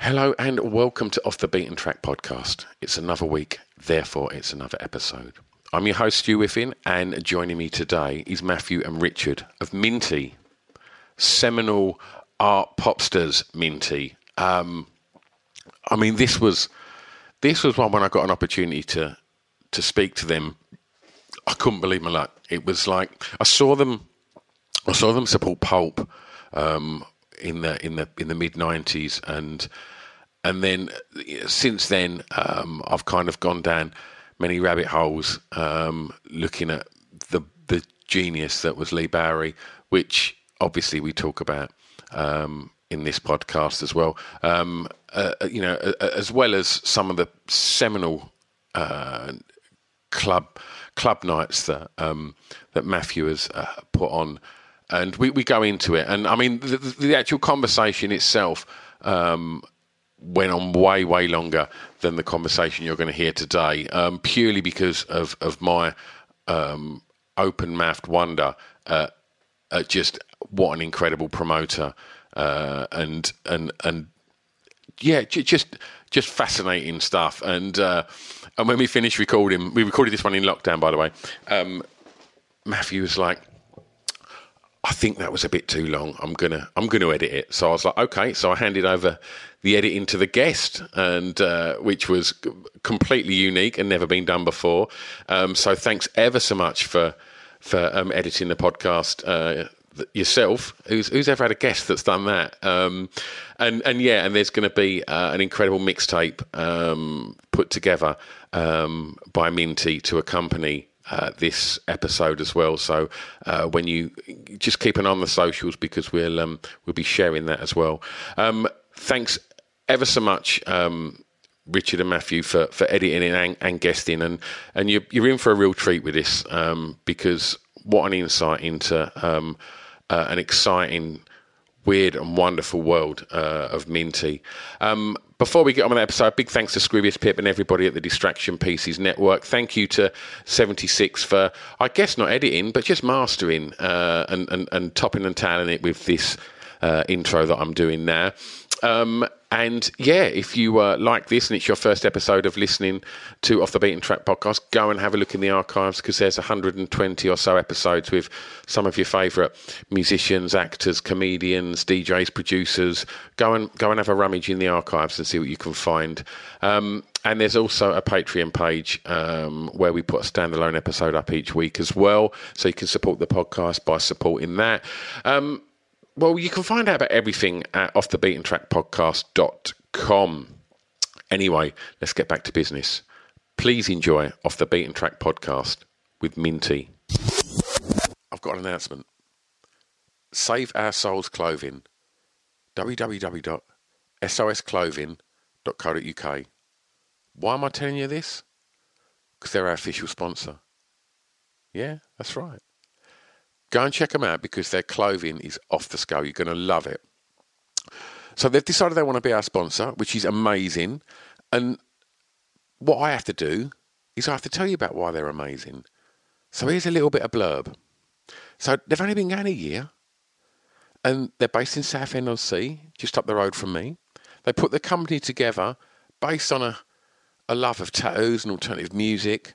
Hello and welcome to Off the Beaten Track podcast. It's another week, therefore it's another episode. I'm your host Stu Whiffin, and joining me today is Matthew and Richard of Minty, seminal art popsters Minty. Um, I mean, this was this was one when I got an opportunity to to speak to them. I couldn't believe my luck. It was like I saw them, I saw them support Pulp um, in the in the in the mid '90s, and and then since then um, I've kind of gone down many rabbit holes um, looking at the the genius that was Leigh Bowery, which obviously we talk about um, in this podcast as well. Um, uh, you know, as well as some of the seminal uh, club club nights that um, that Matthew has uh, put on, and we, we go into it. And I mean, the, the actual conversation itself um, went on way way longer than the conversation you're going to hear today, um, purely because of of my um, open mouthed wonder at, at just what an incredible promoter uh, and and and yeah, just just fascinating stuff. And uh, and when we finished recording, we recorded this one in lockdown, by the way. Um, Matthew was like, "I think that was a bit too long. I'm gonna I'm gonna edit it." So I was like, "Okay." So I handed over the editing to the guest, and uh, which was completely unique and never been done before. Um, so thanks ever so much for for um, editing the podcast. Uh, yourself, who's who's ever had a guest that's done that, um, and and yeah, and there's going to be uh, an incredible mixtape um, put together um, by Minty to accompany uh, this episode as well. So uh, when you just keep an eye on the socials because we'll um, we'll be sharing that as well. Um, thanks ever so much. Um, Richard and Matthew for, for editing and, and guesting, and and you're, you're in for a real treat with this because what an insight into um, uh, an exciting, weird, and wonderful world uh, of Minty. Um, before we get on with the episode, big thanks to Scroobius Pip and everybody at the Distraction Pieces Network. Thank you to 76 for, I guess, not editing, but just mastering uh, and, and, and topping and tailing it with this uh, intro that I'm doing now. Um, and yeah, if you uh, like this and it's your first episode of listening to Off the Beaten Track podcast, go and have a look in the archives because there's 120 or so episodes with some of your favourite musicians, actors, comedians, DJs, producers. Go and go and have a rummage in the archives and see what you can find. Um, and there's also a Patreon page um, where we put a standalone episode up each week as well, so you can support the podcast by supporting that. Um, well, you can find out about everything at offthebeatentrackpodcast.com. Anyway, let's get back to business. Please enjoy Off the Beaten Track podcast with Minty. I've got an announcement. Save Our Souls Clothing. www.sosclothing.co.uk. Why am I telling you this? Because they're our official sponsor. Yeah, that's right. Go and check them out because their clothing is off the scale. You're going to love it. So they've decided they want to be our sponsor, which is amazing. And what I have to do is I have to tell you about why they're amazing. So here's a little bit of blurb. So they've only been going a year, and they're based in Southend on Sea, just up the road from me. They put the company together based on a, a love of tattoos and alternative music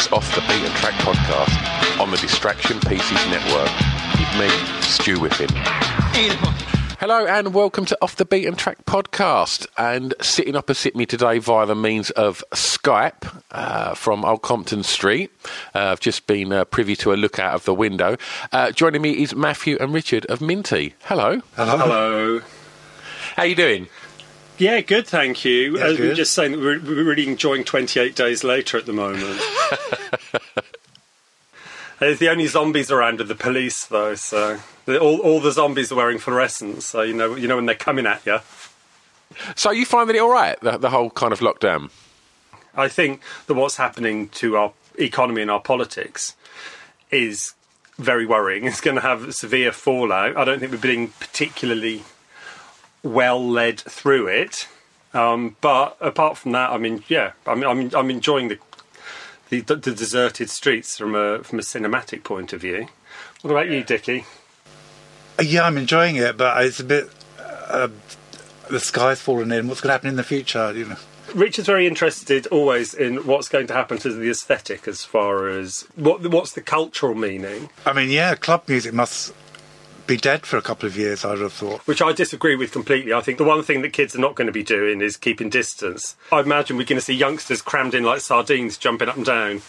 It's Off the Beaten Track podcast on the Distraction Pieces Network with me, Stu Whiffin. Hello and welcome to Off the Beaten Track podcast. And sitting opposite me today via the means of Skype uh, from Old Compton Street, uh, I've just been uh, privy to a look out of the window. Uh, joining me is Matthew and Richard of Minty. Hello. Hello. How are you doing? Yeah, good, thank you. Yeah, As we good. were just saying that we're, we're really enjoying 28 days later at the moment. There's uh, the only zombies around are the police, though. So all, all the zombies are wearing fluorescents, so you know you know when they're coming at you. So you finding it all right? The, the whole kind of lockdown. I think that what's happening to our economy and our politics is very worrying. It's going to have severe fallout. I don't think we're being particularly well led through it. Um, but apart from that, I mean, yeah, I'm I'm, I'm enjoying the, the the deserted streets from a from a cinematic point of view. What about you, Dickie? Yeah, I'm enjoying it, but it's a bit. Uh, the sky's falling in. What's going to happen in the future? You know. Richard's very interested always in what's going to happen to the aesthetic as far as what what's the cultural meaning. I mean, yeah, club music must be dead for a couple of years. I would have thought. which I disagree with completely. I think the one thing that kids are not going to be doing is keeping distance. I imagine we're going to see youngsters crammed in like sardines, jumping up and down.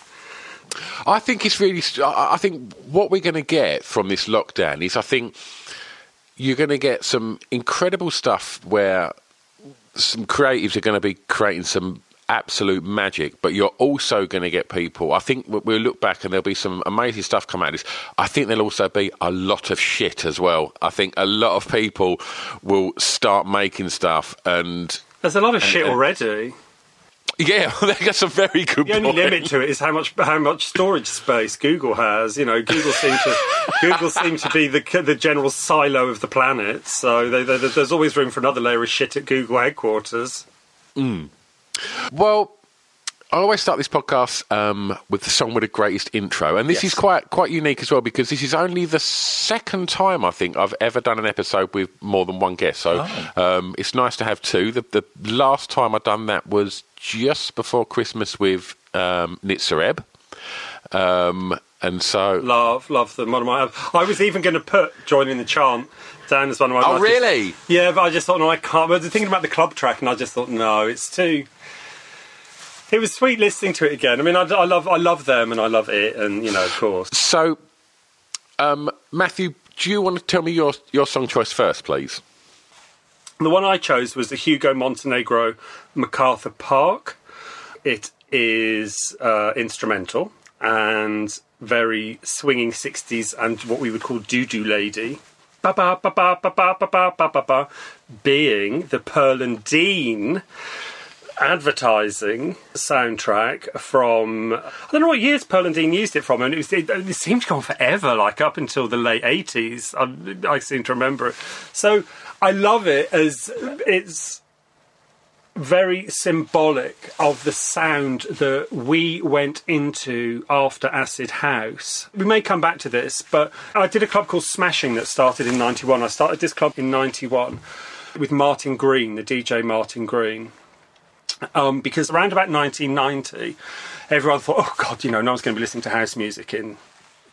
I think it's really. I I think what we're going to get from this lockdown is, I think you're going to get some incredible stuff where some creatives are going to be creating some absolute magic, but you're also going to get people. I think we- we'll look back and there'll be some amazing stuff come out of this. I think there'll also be a lot of shit as well. I think a lot of people will start making stuff and. There's a lot of shit and- already. Yeah, that's a very good The only point. limit to it is how much how much storage space Google has. You know, Google seems to Google seem to be the the general silo of the planet. So they, they, there's always room for another layer of shit at Google headquarters. Hmm. Well, I always start this podcast um, with the song with the greatest intro, and this Yes. is quite quite unique as well because this is only the second time I think I've ever done an episode with more than one guest. So um, it's nice to have two. The, the last time I'd done that was just before Christmas with um, Nitzer Ebb. Um, and so, Love, love them. One of my. I was even going to put joining the chant down as one of my. oh I just- really? Yeah, but I just thought, no, I can't. I was thinking about the club track, and I just thought, no, it's too. It was sweet listening to it again. I mean, I, I love, I love them, and I love it, and you know, of course. So, um, Matthew, do you want to tell me your your song choice first, please? The one I chose was the Hugo Montenegro MacArthur Park. It is uh, instrumental and very swinging 60s and what we would call doo doo lady. Ba ba ba ba ba ba ba ba ba ba ba. Being the Pearl and Dean advertising soundtrack from I don't know what years Pearl and Dean used it from, and it, was, it, it seemed to go on forever, like up until the late eighties. I, I seem to remember it. So I love it as it's very symbolic of the sound that we went into after Acid House. We may come back to this, but I did a club called Smashing that started in 91. I started this club in 91 with Martin Green, the DJ Martin Green. Um, because around about 1990, everyone thought, oh God, you know, no one's going to be listening to house music in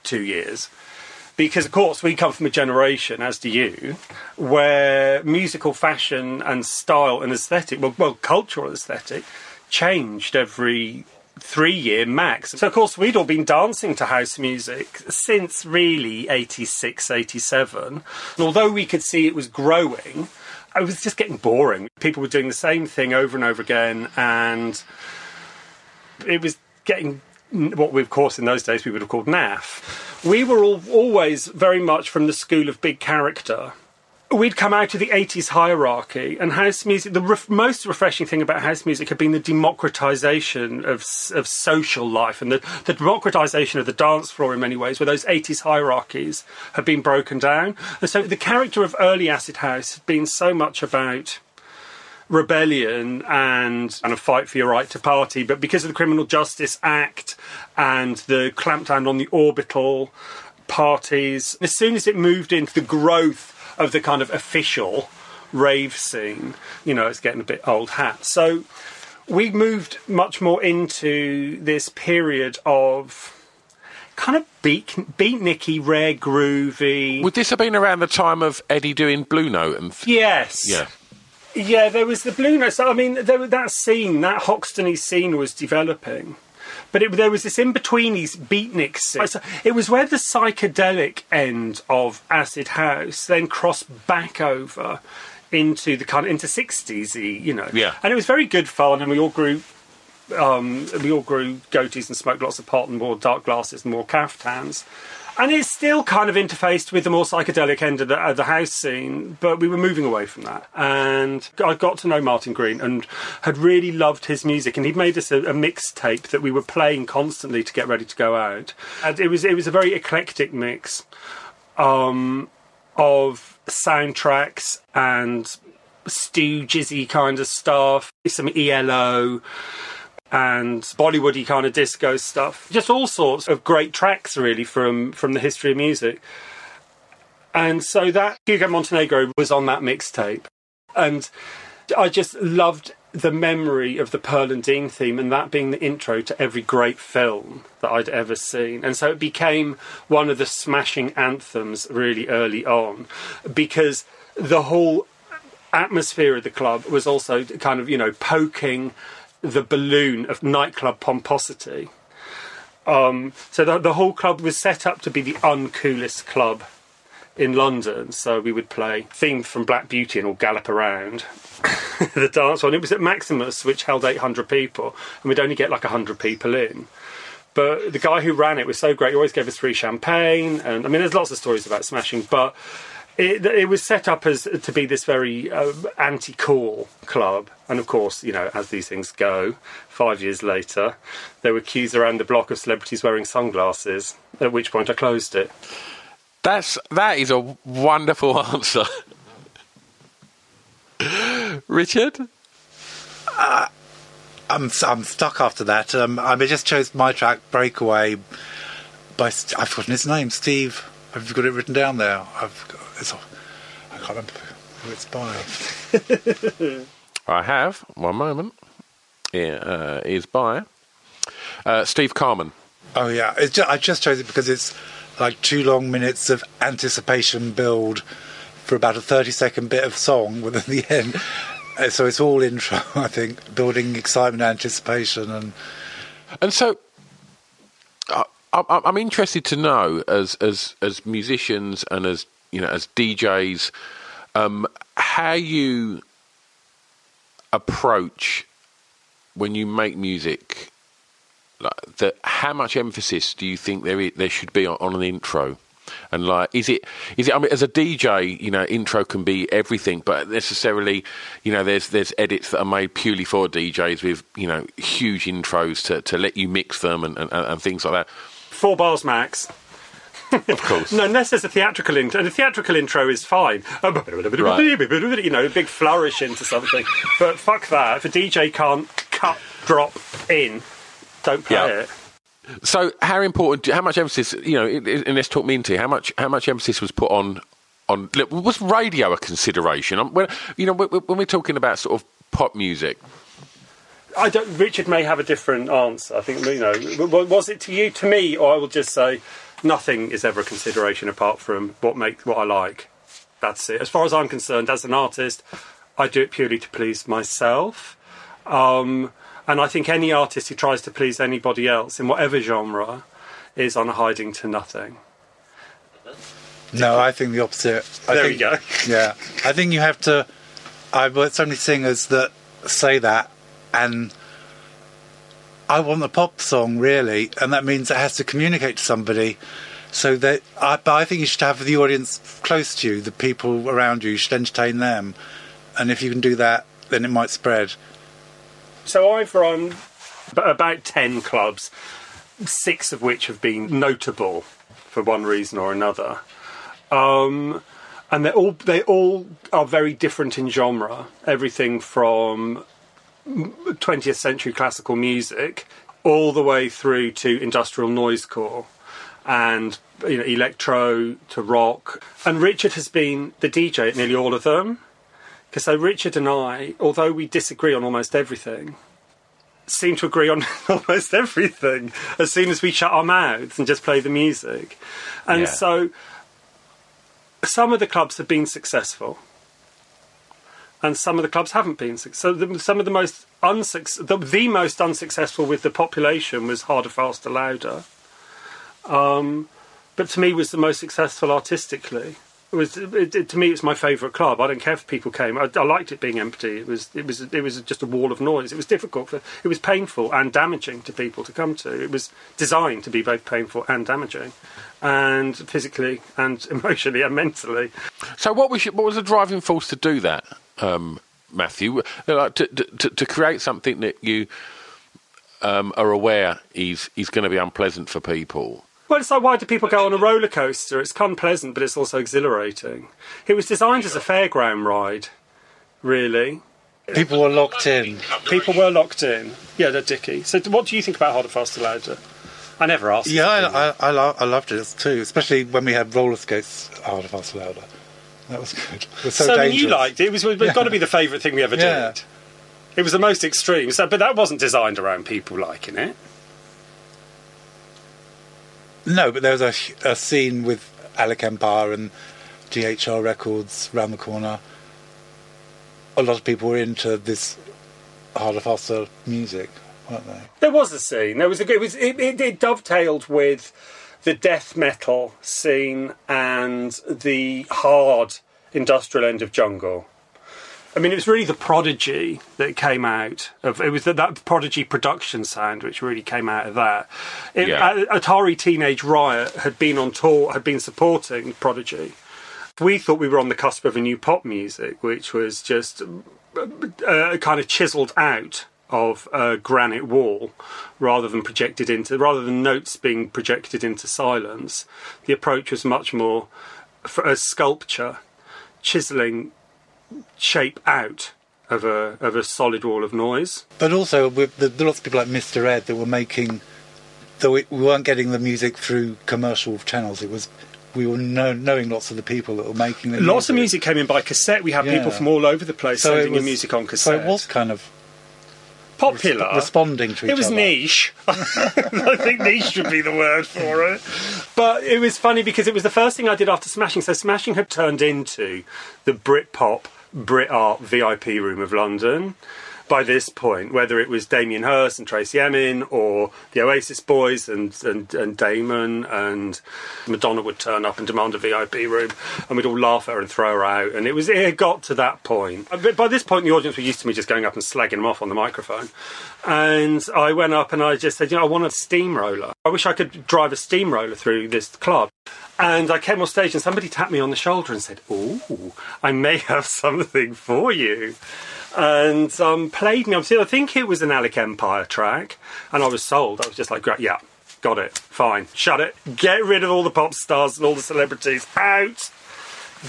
two years. Because of course we come from a generation as do you where musical fashion and style and aesthetic well, well cultural aesthetic changed every three year max. So of course we'd all been dancing to house music since really 86 87 and although we could see it was growing it was just getting boring. People were doing the same thing over and over again and it was getting what we of course in those days we would have called naff. We were all, always very much from the school of big character we'd come out of the 80s hierarchy and house music the ref, most refreshing thing about house music had been the democratization of, of social life and the, the democratization of the dance floor in many ways where those 80s hierarchies had been broken down. And so the character of early acid house had been so much about rebellion and, and a fight for your right to party, but because of the Criminal Justice Act and the clampdown on the orbital parties, as soon as it moved into the growth of the kind of official rave scene, you know, it's getting a bit old hat. So we moved much more into this period of kind of beat, beatniky, rare groovy. Would this have been around the time of Eddie doing Blue Note and? Th- yes. yeah. Yeah, there was the Blue Notes. I mean, there, that scene, that Hoxtony scene was developing. But it, there was this in betweenies beatnik scene. So it was where the psychedelic end of acid house then crossed back over into the kind of into sixties, you know. Yeah. And it was very good fun, and we all grew. Um, we all grew goatees and smoked lots of pot and wore dark glasses and wore caftans. And it's still kind of interfaced with the more psychedelic end of the, of the house scene, but we were moving away from that. And I got to know Martin Green and had really loved his music. And he'd made us a, a mixtape that we were playing constantly to get ready to go out. And it was it was a very eclectic mix um, of soundtracks and stoogesy kind of stuff, some ELO and Bollywoody kind of disco stuff. Just all sorts of great tracks, really, from from the history of music. And so that Hugo Montenegro was on that mixtape, and I just loved the memory of the Pearl and Dean theme, and that being the intro to every great film that I'd ever seen. And so it became one of the smashing anthems really early on, because the whole atmosphere of the club was also kind of you know poking the balloon of nightclub pomposity. Um, so the, the whole club was set up to be the uncoolest club in London. So we would play themed from Black Beauty and all gallop around the dance one. It was at Maximus, which held 800 people, and we'd only get like 100 people in. But the guy who ran it was so great. He always gave us free champagne, and I mean, there's lots of stories about smashing, but it, it was set up as to be this very uh, anti-cool club, and of course, you know, as these things go, five years later, there were queues around the block of celebrities wearing sunglasses. At which point, I closed it. That's that is a wonderful answer, Richard. I'm I'm stuck after that. Um, I just chose my track "Breakaway" by I've forgotten his name. Steve. I've you got it written down there? I've got, it's, I can't remember who it's by. I have one moment. It uh, is by uh, Steve Carman. Oh yeah, it's just, I just chose it because it's like two long minutes of anticipation build for about a thirty-second bit of song within the end. Uh, So it's all intro, I think, building excitement, anticipation, and And so, I, I, I'm interested to know, as as as musicians and as you know, as DJs, um, how you approach when you make music. Like that, how much emphasis do you think there is, there should be on, on an intro? And like, is it is it? I mean, as a DJ, you know, intro can be everything, but necessarily, you know, there's there's edits that are made purely for DJs with you know huge intros to, to let you mix them and, and, and things like that. Four bars max. of course. No, unless there's a theatrical intro. And a theatrical intro is fine. You know, a big flourish into something. But fuck that. If a DJ can't cut, drop in, don't play Yeah. it. So, how important? How much emphasis? You know, in this talk me into how much how much emphasis was put on on look, was radio a consideration? Um, When you know when when we're talking about sort of pop music, I don't. Richard may have a different answer. I think you know. Was it to you? To me, or I will just say, nothing is ever a consideration apart from what make what I like. That's it. As far as I'm concerned, as an artist, I do it purely to please myself. Um, and I think any artist who tries to please anybody else in whatever genre is on a hiding to nothing. No, I think the opposite. I There think, we go. Yeah, I think you have to. I've heard so many singers that say that, and I want a pop song really, and that means it has to communicate to somebody. So that, I, but I think you should have the audience close to you, the people around you. You should entertain them, and if you can do that, then it might spread. So I've run about 10 clubs, six of which have been notable for one reason or another. Um, and they all they all are very different in genre. Everything from 20th century classical music all the way through to industrial noisecore and you know electro to rock. And Richard has been the DJ at nearly all of them. Because so Richard and I, although we disagree on almost everything, seem to agree on almost everything as soon as we shut our mouths and just play the music. And Yeah. so some of the clubs have been successful. And some of the clubs haven't been. So the, some of the most unsuc- the, the most unsuccessful with the population was harder, faster, louder. Um, but to me, was the most successful artistically. It was it, it- to me, it's my favourite club. I don't care if people came. I, I liked it being empty. It was it was it was just a wall of noise. It was difficult for. It was painful and damaging to people to come to. It was designed to be both painful and damaging, and physically and emotionally and mentally. So what was your, what was the driving force to do that, um, Matthew? Like to, to to create something that you um, are aware is is going to be unpleasant for people. Well, it's like why do people go on a roller coaster? It's unpleasant, but it's also exhilarating. It was designed as a fairground ride, really. People were locked in. People were locked in. Yeah, they're dicky. So, what do you think about Harder, Faster, Louder? I never asked. Yeah. I, I, I, lo- I loved it too, especially when we had roller skates harder, faster, louder. That was good. It was so, So, you liked it. It was it's got to be the favourite thing we ever Yeah. did. It was the most extreme. So, but that wasn't designed around people liking it. No, but there was a, a scene with Alec Empire and DHR Records round the corner. A lot of people were into this harder, faster music, weren't they? There was a scene. There was a. It was. It, it, it dovetailed with the death metal scene and the hard industrial end of jungle. I mean, it was really the prodigy that came out of. It was that, that prodigy production sound which really came out of that. It, Yeah. Atari Teenage Riot had been on tour, had been supporting Prodigy. We thought we were on the cusp of a new pop music, which was just uh, kind of chiseled out of a granite wall rather than projected into rather than notes being projected into silence the approach was much more for a sculpture chiseling shape out of a of a solid wall of noise But also, with the, there lots of people like Mr. Ed that were making, though we we weren't getting the music through commercial channels. It was we were know, knowing lots of the people that were making the lots of music came in by cassette we had Yeah. people from all over the place So sending was music on cassette. So it was kind of popular responding to each other. It was other. niche. I think niche should be the word for it. But it was funny because it was the first thing I did after Smashing. So Smashing had turned into the Britpop, Brit Art VIP room of London. By this point, whether it was Damien Hirst and Tracey Emin, or the Oasis Boys and, and, and Damon and Madonna would turn up and demand a VIP room, and we'd all laugh at her and throw her out. And it was it got to that point. Uh, but by this point, the audience were used to me just going up and slagging them off on the microphone. And I went up and I just said, you know, I want a steamroller. I wish I could drive a steamroller through this club. And I came on stage and somebody tapped me on the shoulder and said, "Ooh, I may have something for you." And um, played me. I think it was an Alec Empire track, and I was sold. I was just like, "Great, yeah, got it, fine, shut it, get rid of all the pop stars and all the celebrities out,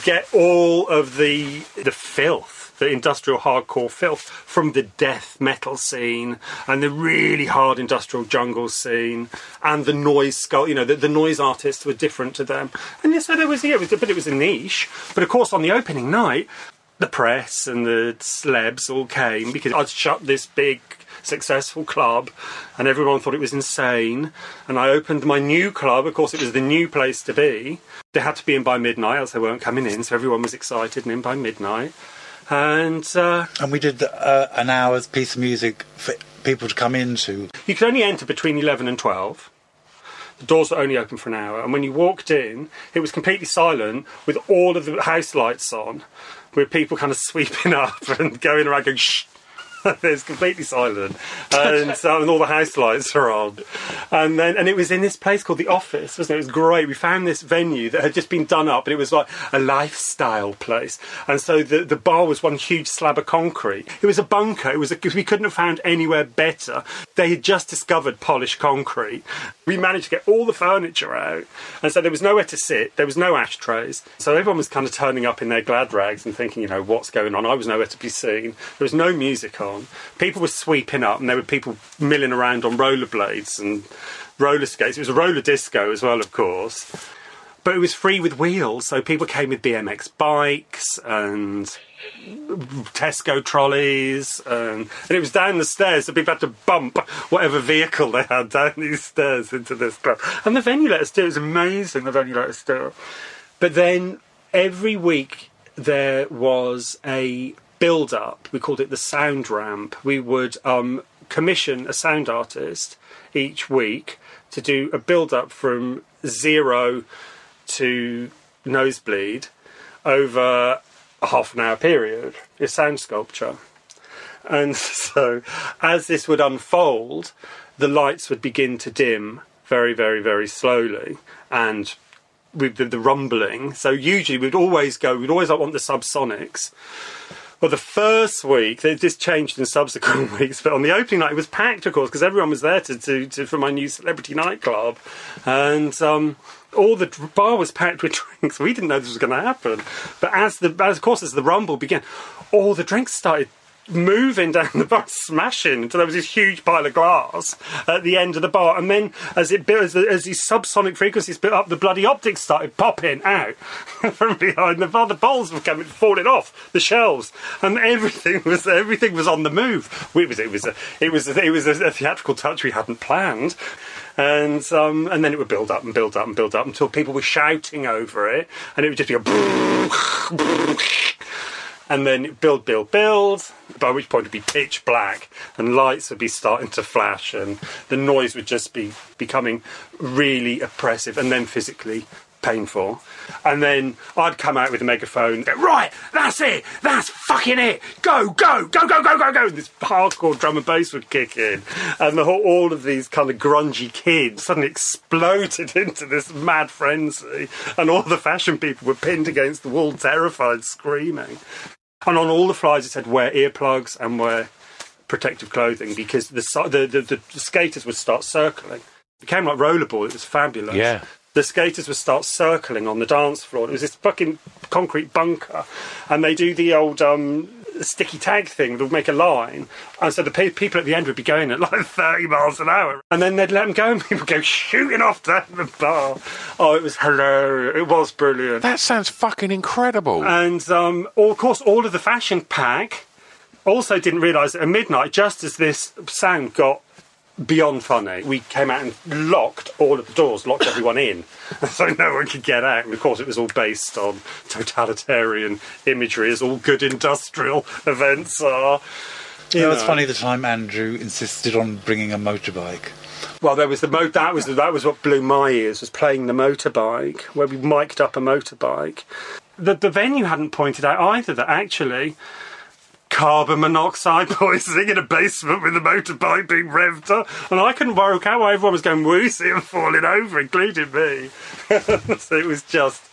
get all of the the filth the industrial hardcore filth from the death metal scene and the really hard industrial jungle scene and the noise skull. You know, the, the noise artists were different to them, and so there was yeah, it was, but it was a niche. But of course, on the opening night, the press and the celebs all came because I'd shut this big successful club and everyone thought it was insane. And I opened my new club. Of course it was the new place to be. They had to be in by midnight else they weren't coming in so everyone was excited and in by midnight. And uh, And we did uh, an hour's piece of music for people to come into. you could only enter between 11 and 12 the doors were only open for an hour. And when you walked in it was completely silent with all of the house lights on with people kind of sweeping up and going around going shh it's completely silent. And, so, and all the house lights are on. And then and it was in this place called the office wasn't it? It was great. We found this venue that had just been done up and it was like a lifestyle place. And so the, the bar was one huge slab of concrete. It was a bunker. It was a, we couldn't have found anywhere better. They had just discovered polished concrete. We managed to get all the furniture out. And so there was nowhere to sit. There was no ashtrays. So everyone was kind of turning up in their glad rags and thinking you know what's going on? I was nowhere to be seen. There was no music on people were sweeping up and there were people milling around on rollerblades and roller skates it was a roller disco as well of course but it was free with wheels so people came with bmx bikes and Tesco trolleys, um, and it was down the stairs, so people had to bump whatever vehicle they had down these stairs into this club. And the venue let us do. It was amazing, the venue let us do it. But then every week there was a build up. We called it the sound ramp. We would um, commission a sound artist each week to do a build up from zero to nosebleed over a half an hour period. It's sound sculpture. And so, as this would unfold, the lights would begin to dim very, very, very slowly. And with the, the rumbling, so usually we'd always go, we'd always want the subsonics. Well, the first week, just changed in subsequent weeks, but on the opening night, it was packed, of course, because everyone was there to, to, to for my new celebrity nightclub. And um, all the bar was packed with drinks. We didn't know this was going to happen. But as the, as, of course, as the rumble began, all the drinks started moving down the bar, smashing until there was this huge pile of glass at the end of the bar. And then, as it built, as, the, as these subsonic frequencies built up, the bloody optics started popping out from behind the bar. The bowls were coming, falling off the shelves, and everything was everything was on the move. It was it was a, it was a, it was a, a theatrical touch we hadn't planned. And um, and then it would build up and build up and build up until people were shouting over it, and it would just be a and then build, build, build. By which point it'd be pitch black, and lights would be starting to flash, and the noise would just be becoming really oppressive, and then physically painful. And then I'd come out with a megaphone, right, that's it, that's fucking it, go, go, go, go, go, go, go. And this hardcore drum and bass would kick in, and the whole, all of these kind of grungy kids suddenly exploded into this mad frenzy, and all the fashion people were pinned against the wall, terrified, screaming. And on all the flyers it said wear earplugs and wear protective clothing because the, the, the, the, the skaters would start circling. It became like rollerball, it was fabulous. Yeah. The skaters would start circling on the dance floor. It was this fucking concrete bunker. And they do the old um, sticky tag thing. They'll make a line. And so the pe- people at the end would be going at like 30 miles an hour. And then they'd let them go and people go shooting off down the bar. Oh, it was hilarious. It was brilliant. That sounds fucking incredible. And um, all, of course, all of the fashion pack also didn't realise that at midnight, just as this sound got beyond funny, we came out and locked all of the doors, locked everyone in, so no one could get out. And of course, it was all based on totalitarian imagery, as all good industrial events are. You know, it's know. funny the time Andrew insisted on bringing a motorbike. Well, there was the mo- that was that was what blew my ears was playing the motorbike where we mic'd up a motorbike. The the venue hadn't pointed out either that actually carbon monoxide poisoning in a basement with a motorbike being revved up, and I couldn't work out why everyone was going woozy and falling over, including me. so it was just,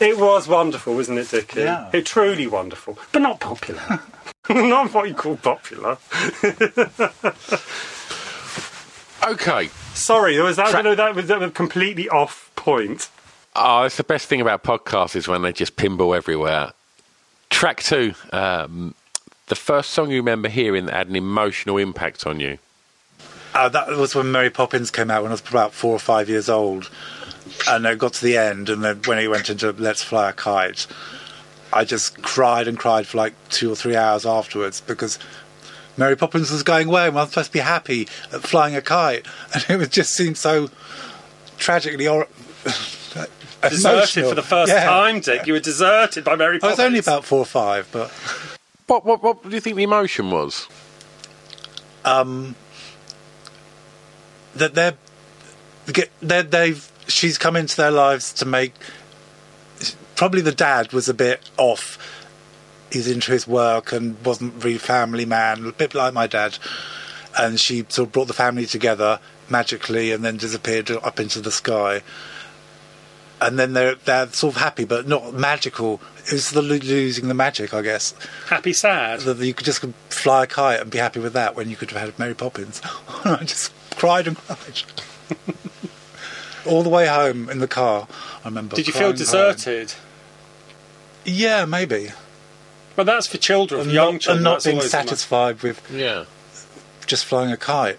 it was wonderful, wasn't it, Dickie? Yeah. It truly wonderful, but not popular. not what you call popular. Okay. Sorry, was that, Tra- that, was, that was completely off point. Oh, it's the best thing about podcasts is when they just pinball everywhere. Track two. Um, the first song you remember hearing that had an emotional impact on you. Uh, that was when Mary Poppins came out when I was about four or five years old, and it got to the end, and then when he went into "Let's Fly a Kite," I just cried and cried for like two or three hours afterwards because Mary Poppins was going away, and I was supposed to be happy at flying a kite, and it was just seemed so tragically or- Deserted emotional. for the first Yeah. time, Dick. You were deserted by Mary Poppins. I was only about four or five, but What, what, what do you think the emotion was? Um, that they're, they're they've she's come into their lives to make probably the dad was a bit off. He's into his work and wasn't really family man a bit like my dad. And she sort of brought the family together magically and then disappeared up into the sky and then they're they're sort of happy but not magical it's the lo- losing the magic i guess happy, sad. that you could just fly a kite and be happy with that when you could have had Mary Poppins. I just cried and cried. All the way home in the car, I remember. Did you feel crying home. deserted? Yeah, maybe. But that's for children, And young not, children. and not being always the satisfied with Yeah. just flying a kite.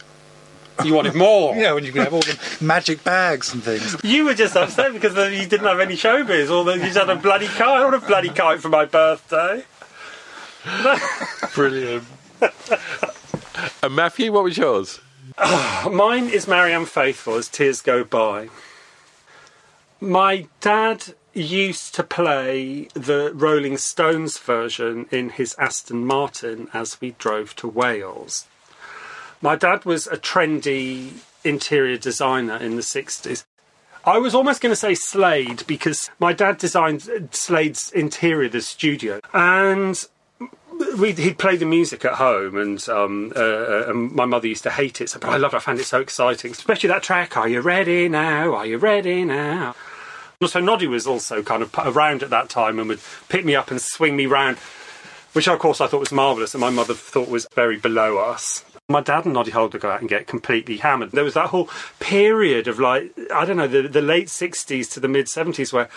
You wanted more. Yeah, when you can have all the magic bags and things. You were just upset because you didn't have any showbiz, or that you just had a bloody kite. I want a bloody kite for my birthday. Brilliant. and Matthew, what was yours? Mine is Marianne Faithfull as Tears Go By. My dad used to play the Rolling Stones version in his Aston Martin as we drove to Wales. My dad was a trendy interior designer in the 60s. I was almost going to say Slade because my dad designed Slade's interior, the studio, and we he'd play the music at home, and um, uh, and my mother used to hate it. But I loved. it. I found it so exciting, especially that track. Are you ready now? Are you ready now? Also, Noddy was also kind of around at that time and would pick me up and swing me round, which of course I thought was marvellous, and my mother thought was very below us. My dad and Noddy Holder go out and get completely hammered. There was that whole period of like I don't know the, the late sixties to the mid seventies where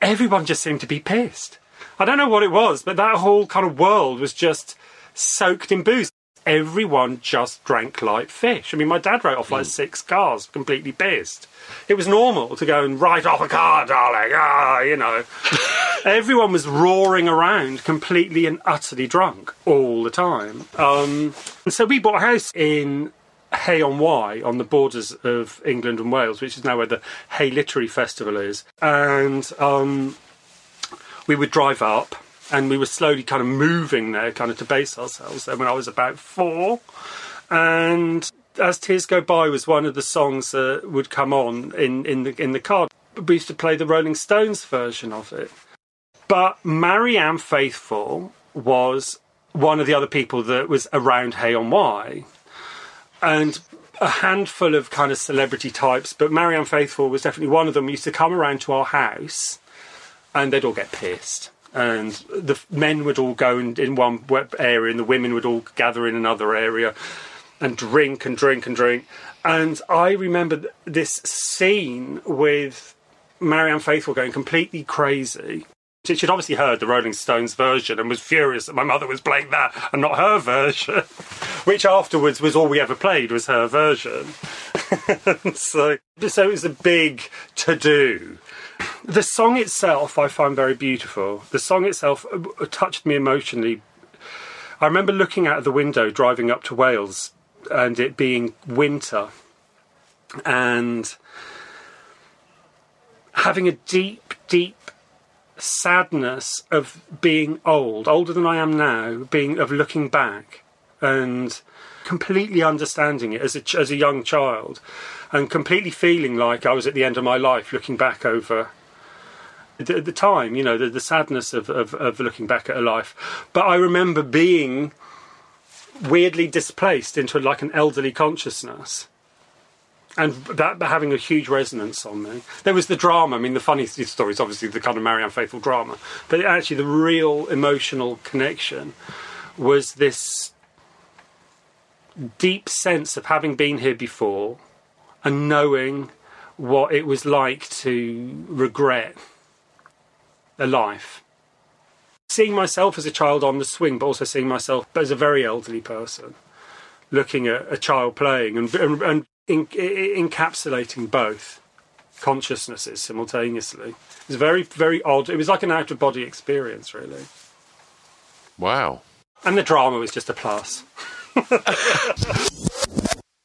everyone just seemed to be pissed. I don't know what it was, but that whole kind of world was just soaked in booze. Everyone just drank like fish. I mean, my dad wrote off like six cars, completely pissed. It was normal to go and write off a car, darling. Ah, you know. Everyone was roaring around, completely and utterly drunk all the time. Um, and so we bought a house in Hay on Wye, on the borders of England and Wales, which is now where the Hay Literary Festival is. And um, we would drive up and we were slowly kind of moving there, kind of to base ourselves there when I was about four. And as Tears Go By was one of the songs that would come on in, in the in the car. We used to play the Rolling Stones version of it. But Marianne Faithfull was one of the other people that was around Hay on Wye. And a handful of kind of celebrity types, but Marianne Faithfull was definitely one of them. Used to come around to our house and they'd all get pissed. And the men would all go in, in one area, and the women would all gather in another area and drink and drink and drink. And I remember th- this scene with Marianne Faithfull going completely crazy. She- She'd obviously heard the Rolling Stones version and was furious that my mother was playing that and not her version, which afterwards was all we ever played was her version. so, so it was a big to do. The song itself I find very beautiful. The song itself uh, touched me emotionally. I remember looking out of the window driving up to Wales and it being winter and having a deep, deep sadness of being old, older than I am now, being of looking back and completely understanding it as a, as a young child and completely feeling like I was at the end of my life looking back over the, the time, you know, the, the sadness of, of, of looking back at a life. But I remember being weirdly displaced into like an elderly consciousness. And that having a huge resonance on me. There was the drama. I mean, the funny story is obviously the kind of Marianne Faithfull drama, but actually the real emotional connection was this deep sense of having been here before and knowing what it was like to regret a life. Seeing myself as a child on the swing, but also seeing myself as a very elderly person, looking at a child playing and, and, and in, in, encapsulating both consciousnesses simultaneously. It was very, very odd. It was like an out of body experience, really. Wow. And the drama was just a plus.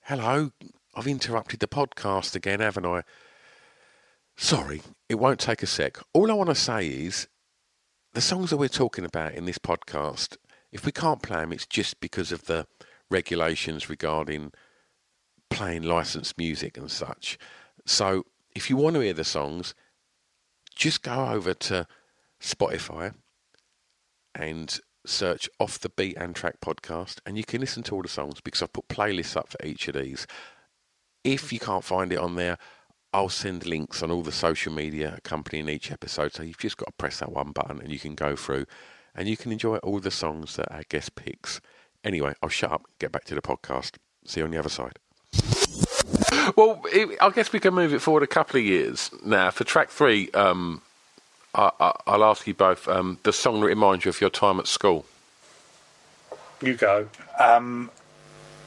Hello, I've interrupted the podcast again, haven't I? Sorry, it won't take a sec. All I want to say is the songs that we're talking about in this podcast, if we can't play them, it's just because of the regulations regarding playing licensed music and such. So if you want to hear the songs, just go over to Spotify and search Off the Beat and Track podcast, and you can listen to all the songs because I've put playlists up for each of these. If you can't find it on there, I'll send links on all the social media accompanying each episode. So you've just got to press that one button and you can go through and you can enjoy all the songs that our guest picks. Anyway, I'll shut up, get back to the podcast. See you on the other side. Well, it, I guess we can move it forward a couple of years now. For track three, um, I, will ask you both um, the song that reminds you of your time at school. You go. Um,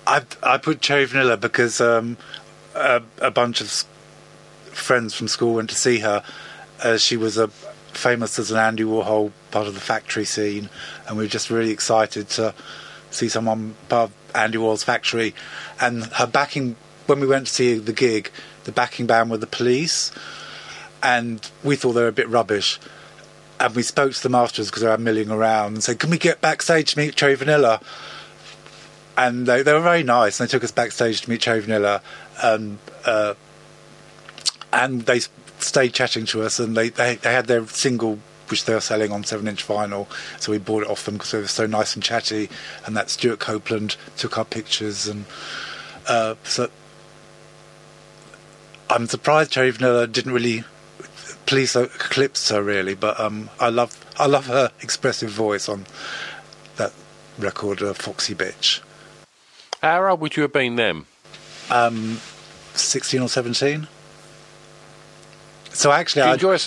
I I put Cherry Vanilla because um, a, a, bunch of friends from school went to see her. Uh, she was a famous as an Andy Warhol part of the factory scene, and we were just really excited to see someone part of Andy Warhol's factory. And her backing when we went to see the gig, the backing band were the Police and we thought they were a bit rubbish. And we spoke to them afterwards because they were milling around and said, "Can we get backstage to meet Cherry Vanilla?" And they, they were very nice. And they took us backstage to meet Cherry Vanilla, and uh, and they stayed chatting to us. And they, they, they had their single which they were selling on seven inch vinyl. So we bought it off them because they were so nice and chatty. And that Stewart Copeland took our pictures. And uh, so I'm surprised Cherry Vanilla didn't really police eclipsed her really, but um, I love I love her expressive voice on that record, uh, Foxy Bitch. How old would you have been then? Um, sixteen or seventeen. So actually, I enjoy...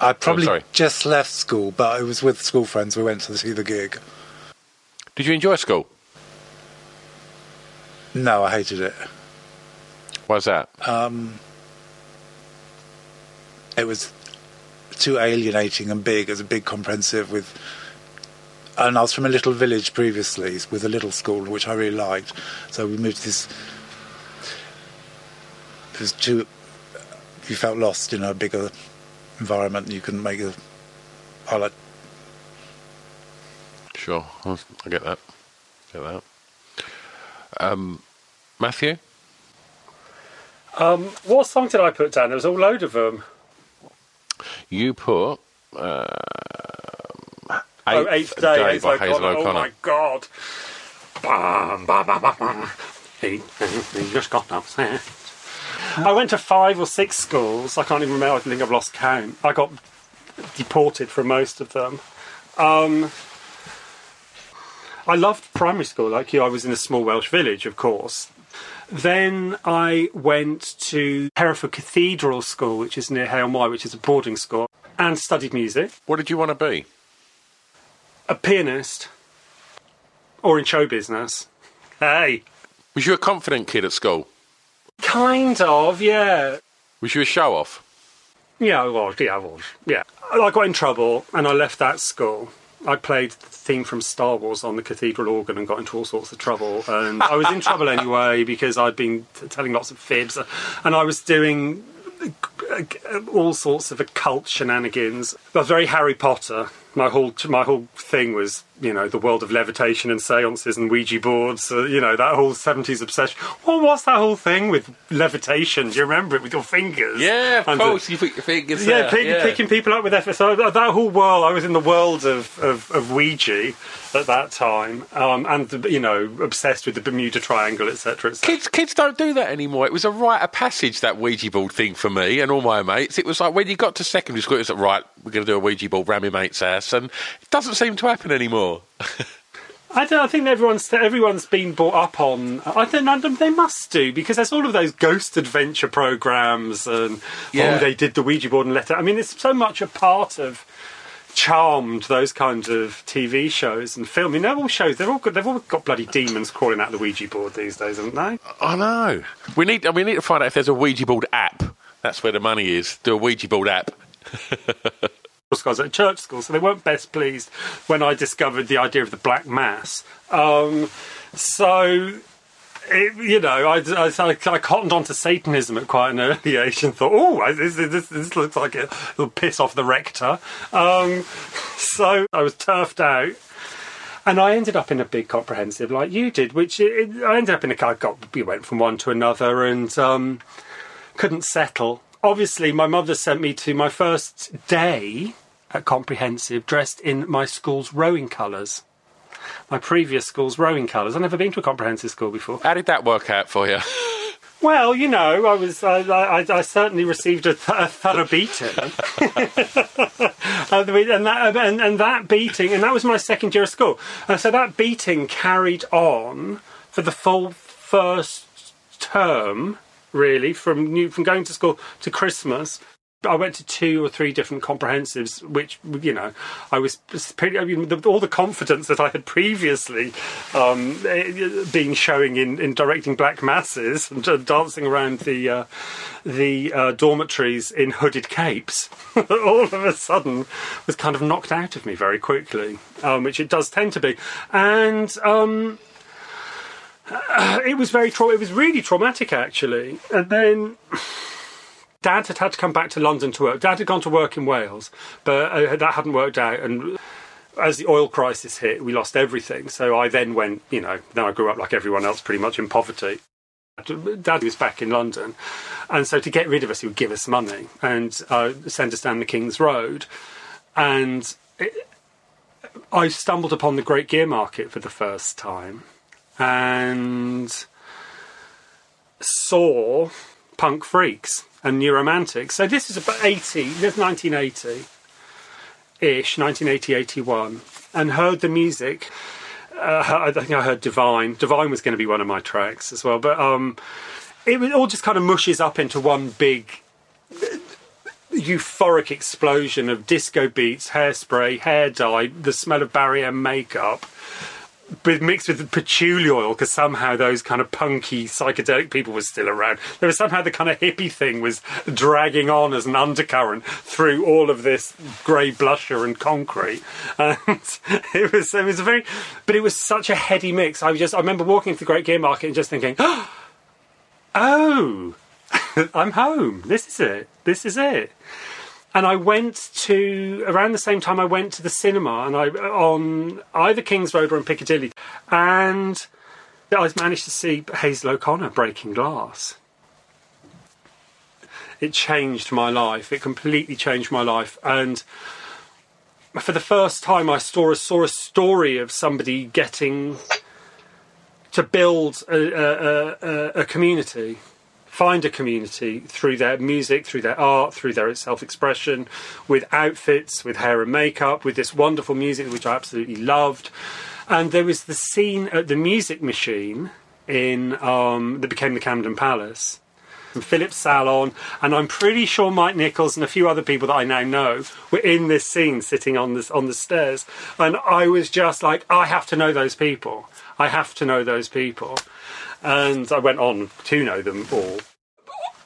I probably oh, just left school, but I was with school friends. We went to see the gig. Did you enjoy school? No, I hated it. Why's that? Um, it was too alienating and big as a big comprehensive with and I was from a little village previously with a little school which I really liked. So we moved to this it was too you felt lost in a bigger environment you couldn't make a I like sure I get that get that. Um, Matthew? Um, what song did I put down? There was a load of them you put uh, oh, Eighth Day, day Eighth by Hazel O'Connor. Oh my God. Bah, bah, bah, he, he just got upset. I went to five or six schools. I can't even remember. I think I've lost count. I got deported from most of them. Um, I loved primary school like you. I was in a small Welsh village, of course. Then I went to Hereford Cathedral School, which is near Hale Moy, which is a boarding school, and studied music. What did you want to be? A pianist. Or in show business. Hey. Was you a confident kid at school? Kind of, yeah. Was you a show off? Yeah, I was. Yeah, I was. Yeah. I got in trouble and I left that school. I played the theme from Star Wars on the cathedral organ and got into all sorts of trouble. And I was in trouble anyway because I'd been t- telling lots of fibs, and I was doing uh, uh, all sorts of occult shenanigans. Was very Harry Potter. My whole my whole thing was you know, the world of levitation and seances and Ouija boards, uh, you know, that whole 70s obsession. What was that whole thing with levitation? Do you remember it with your fingers? Yeah, of and course, the, you put your fingers yeah, there. Pick, yeah, picking people up with effort. So that whole world, I was in the world of, of, of Ouija at that time, um, and, you know, obsessed with the Bermuda Triangle, etc. Et kids, kids don't do that anymore. It was a rite of passage, that Ouija board thing for me and all my mates. It was like when you got to secondary school, it was like, right, we're going to do a Ouija board around my mate's house, and it doesn't seem to happen anymore. I don't. I think everyone's everyone's been brought up on. I don't- they must do because there's all of those ghost adventure programs and Yeah. oh, they did the Ouija board and letter. I mean, it's so much a part of Charmed, those kinds of TV shows and film. I mean, they're all shows. They've all got they've all got bloody demons crawling out the Ouija board these days, haven't they? I know. We need. We need to find out if there's a Ouija board app. That's where the money is. Do a Ouija board app. Was at church school, so they weren't best pleased when I discovered the idea of the Black Mass. Um, so, it, you know, I, I, I, cottoned onto Satanism at quite an early age and thought, oh, this, this, this looks like it will piss off the rector. Um, so I was turfed out. And I ended up in a big comprehensive like you did, which it, I ended up in a car. Got we went from one to another and um, couldn't settle. Obviously, my mother sent me to my first day at comprehensive dressed in my school's rowing colours. My previous school's rowing colours. I've never been to a comprehensive school before. How did that work out for you? Well, you know, I was I, I, I certainly received a, th- a thorough beating, Uh, and that and, and that beating, and that was my second year of school, and so that beating carried on for the full first term, really, from new, from going to school to Christmas. I went to two or three different comprehensives, which you know, I was pretty. I mean, the, all the confidence that I had previously um, eh, been showing in, in directing black masses and dancing around the uh, the uh, dormitories in hooded capes, all of a sudden was kind of knocked out of me very quickly, um, which it does tend to be, and. Um, it was very tra- it was really traumatic actually and then Dad had had to come back to London to work. Dad had gone to work in Wales, but uh, that hadn't worked out. And as the oil crisis hit, we lost everything. So I then went, you know, then I grew up like everyone else, pretty much in poverty. Dad was back in London, and so to get rid of us, he would give us money and uh, send us down the King's Road. And it, I stumbled upon the Great Gear Market for the first time, and saw Punk Freaks and New Romantics. So this is about 80, this is 1980 ish, 1980 81, and heard the music. Uh, I think I heard Divine. Divine was going to be one of my tracks as well, but um, it all just kind of mushes up into one big euphoric explosion of disco beats, hairspray, hair dye, the smell of Barry M makeup, with mixed with patchouli oil because somehow those kind of punky psychedelic people were still around. There was somehow the kind of hippie thing was dragging on as an undercurrent through all of this grey blusher and concrete, and it was it was a very, but it was such a heady mix. I just I remember walking into the Great Gear Market and just thinking, oh, I'm home. This is it. This is it and I went to around the same time I went to the cinema and I on either Kings Road or in Piccadilly, and I managed to see Hazel O'Connor breaking glass. It changed my life. It completely changed my life, and for the first time, I saw a, saw a story of somebody getting to build a, a, a, a community find a community through their music, through their art, through their self expression, with outfits, with hair and makeup, with this wonderful music which I absolutely loved. And there was the scene at the Music Machine in um, that became the Camden Palace. And Philip Sallon, and I'm pretty sure Mike Nichols and a few other people that I now know were in this scene, sitting on this on the stairs, and I was just like, I have to know those people. I have to know those people and I went on to know them all.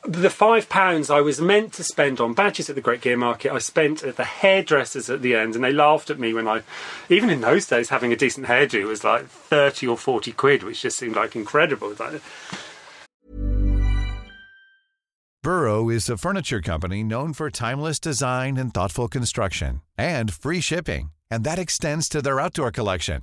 The five pounds I was meant to spend on badges at the Great Gear Market, I spent at the hairdressers at the end, and they laughed at me when I, even in those days, having a decent hairdo was like thirty or forty quid, which just seemed like incredible. Like, Burrow is a furniture company known for timeless design and thoughtful construction and free shipping, and that extends to their outdoor collection.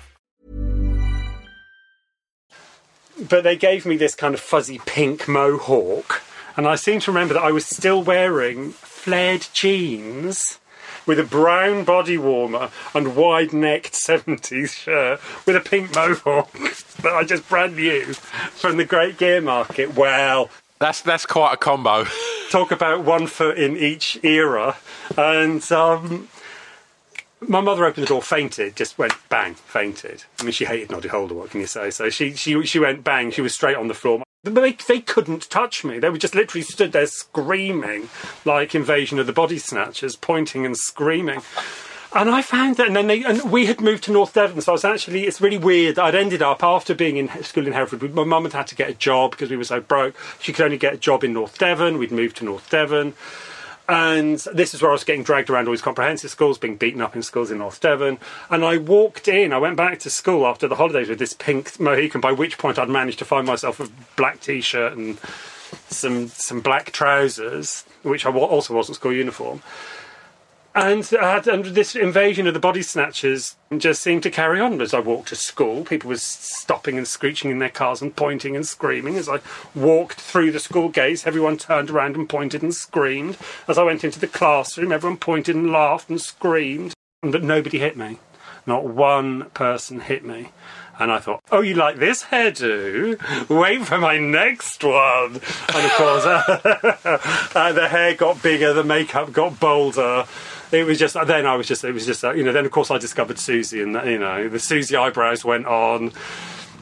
But they gave me this kind of fuzzy pink mohawk, and I seem to remember that I was still wearing flared jeans with a brown body warmer and wide necked 70s shirt with a pink mohawk that I just brand new from the Great Gear Market. Well, That's that's quite a combo. talk about one foot in each era. And um, my mother opened the door, fainted, just went bang, fainted. I mean, she hated Noddy Holder, what can you say? So she, she, she went bang, she was straight on the floor. They, they couldn't touch me. They were just literally stood there screaming like Invasion of the Body Snatchers, pointing and screaming. And I found that, and then they, and we had moved to North Devon, so I was actually, it's really weird. I'd ended up, after being in school in Hereford, my mum had had to get a job because we were so broke. She could only get a job in North Devon. We'd moved to North Devon. And this is where I was getting dragged around all these comprehensive schools, being beaten up in schools in North Devon. And I walked in, I went back to school after the holidays with this pink Mohican, by which point I'd managed to find myself a black t shirt and some, some black trousers, which I also wasn't school uniform. And, I had, and this invasion of the body snatchers just seemed to carry on as I walked to school. People were stopping and screeching in their cars and pointing and screaming. As I walked through the school gates, everyone turned around and pointed and screamed. As I went into the classroom, everyone pointed and laughed and screamed. But nobody hit me. Not one person hit me. And I thought, oh, you like this hairdo? Wait for my next one. And of course, uh, the hair got bigger, the makeup got bolder. It was just then I was just it was just uh, you know then of course I discovered Siouxsie and you know the Siouxsie eyebrows went on.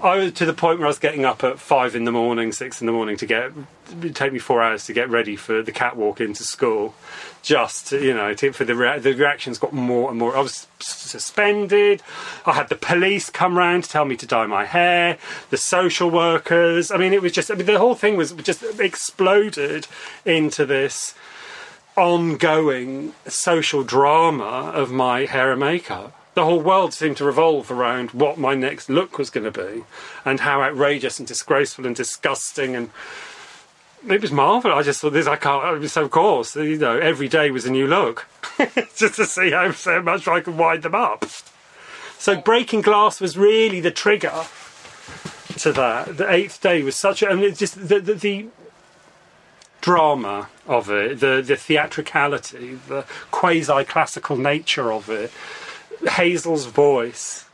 I was to the point where I was getting up at five in the morning, six in the morning to get it'd take me four hours to get ready for the catwalk into school. Just you know, to, for the rea- the reactions got more and more. I was suspended. I had the police come round to tell me to dye my hair. The social workers. I mean, it was just I mean, the whole thing was just exploded into this ongoing social drama of my hair and makeup. The whole world seemed to revolve around what my next look was going to be and how outrageous and disgraceful and disgusting and it was marvelous. I just thought this. I can't. It was So of course, you know, every day was a new look, just to see how so much I could wind them up. So breaking glass was really the trigger to that. The eighth day was such a. I mean, it's just the, the, the drama of it, the the theatricality, the quasi classical nature of it, Hazel's voice.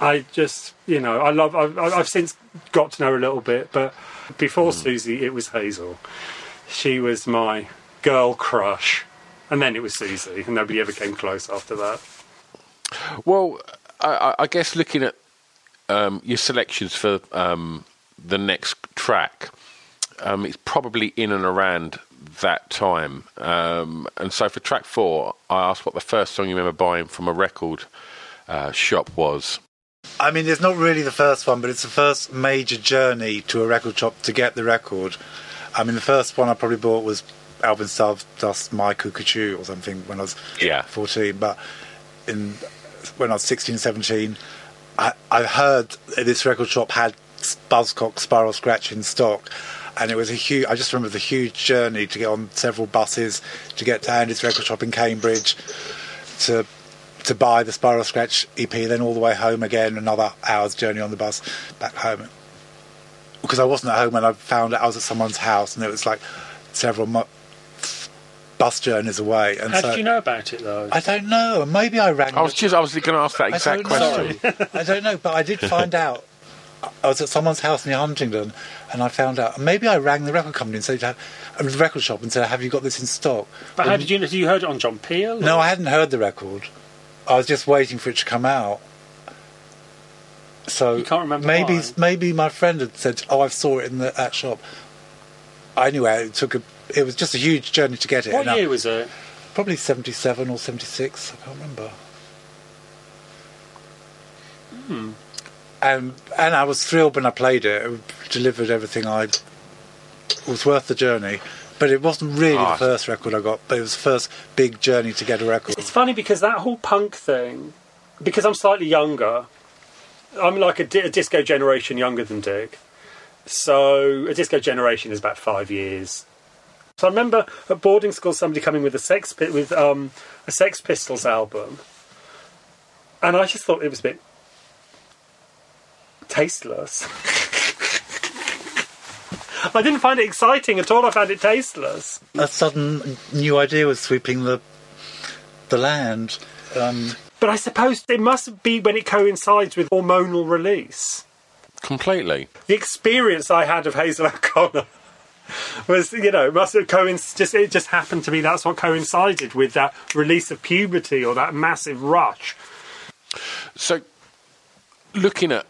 I just, you know, I love. I've, I've since got to know her a little bit, but before Siouxsie, it was Hazel. She was my girl crush, and then it was Siouxsie, and nobody ever came close after that. Well, I, I- I guess looking at um, your selections for um, the next track, um, it's probably in and around that time. Um, and so for track four, I asked what the first song you remember buying from a record uh, shop was. I mean, it's not really the first one, but it's the first major journey to a record shop to get the record. I mean, the first one I probably bought was Alvin Stardust, My Cuckoo or something when I was Yeah. 14. But in when I was 16, 17, I, I heard this record shop had Buzzcock Spiral Scratch in stock. And it was a huge, I just remember the huge journey to get on several buses to get to Andy's record shop in Cambridge to to buy the Spiral Scratch EP, then all the way home again, another hour's journey on the bus back home. Because I wasn't at home when I found out I was at someone's house, and it was like several mo- bus journeys away. And How so did you know about it though? I don't know. Maybe I rang. I was just I was going to ask that I exact don't question. I don't know, but I did find out I was at someone's house near Huntingdon, and I found out. Maybe I rang the record company and said, "Have uh, the record shop and said, have you got this in stock?" But how did you know? You heard it on John Peel? No, I hadn't heard the record. I was just waiting for it to come out. So You can't remember maybe why? maybe my friend had said, "Oh, I saw it in the that shop." Anyway, it took a. It was just a huge journey to get it. What and I- year was it? Probably seventy-seven or seventy-six. I can't remember. Hmm. And and I was thrilled when I played it. It delivered everything I. It was worth the journey. But it wasn't really Ah. the first record I got. But it was the first big journey to get a record. It's funny because that whole punk thing, because I'm slightly younger, I'm like a, di- a disco generation younger than Dick. So a disco generation is about five years. So I remember at boarding school somebody coming with a Sex Pi- with um, a Sex Pistols album, and I just thought it was a bit tasteless. I didn't find it exciting at all. I found it tasteless. a sudden new idea was sweeping the the land. Um, But I suppose it must be when it coincides with hormonal release. Completely. The experience I had of Hazel O'Connor was, you know, must have coinc- just it just happened to be that's what coincided with that release of puberty or that massive rush. So, looking at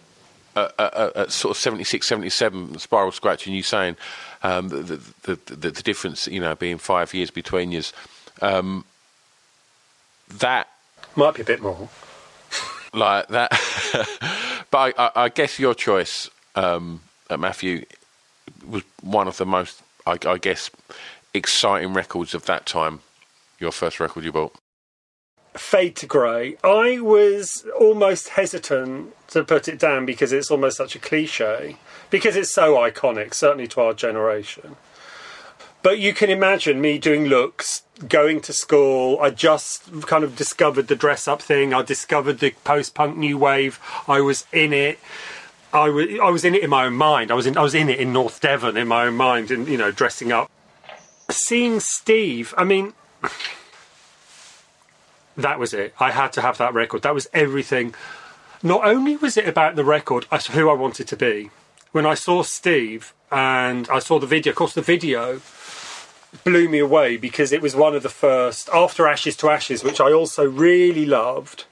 at sort of 76, 77 Spiral Scratch, and you saying um, the, the, the, the, difference, you know, being five years between years, um, that Might be a bit more. like that. but I, I, I guess your choice, um, Matthew, was one of the most, I, I guess, exciting records of that time. Your first record you bought. Fade to Grey. I was almost hesitant to put it down because it's almost such a cliche, because it's so iconic, certainly to our generation. But you can imagine me doing looks, going to school. I just kind of discovered the dress up thing. I discovered the post punk new wave. I was in it. I was, I was in it in my own mind. I was in, I was in it in North Devon in my own mind, and you know, dressing up. Seeing Steve, I mean, that was it. I had to have that record. That was everything. Not only was it about the record, I who I wanted to be. When I saw Steve and I saw the video, of course, the video blew me away because it was one of the first after Ashes to Ashes, which I also really loved.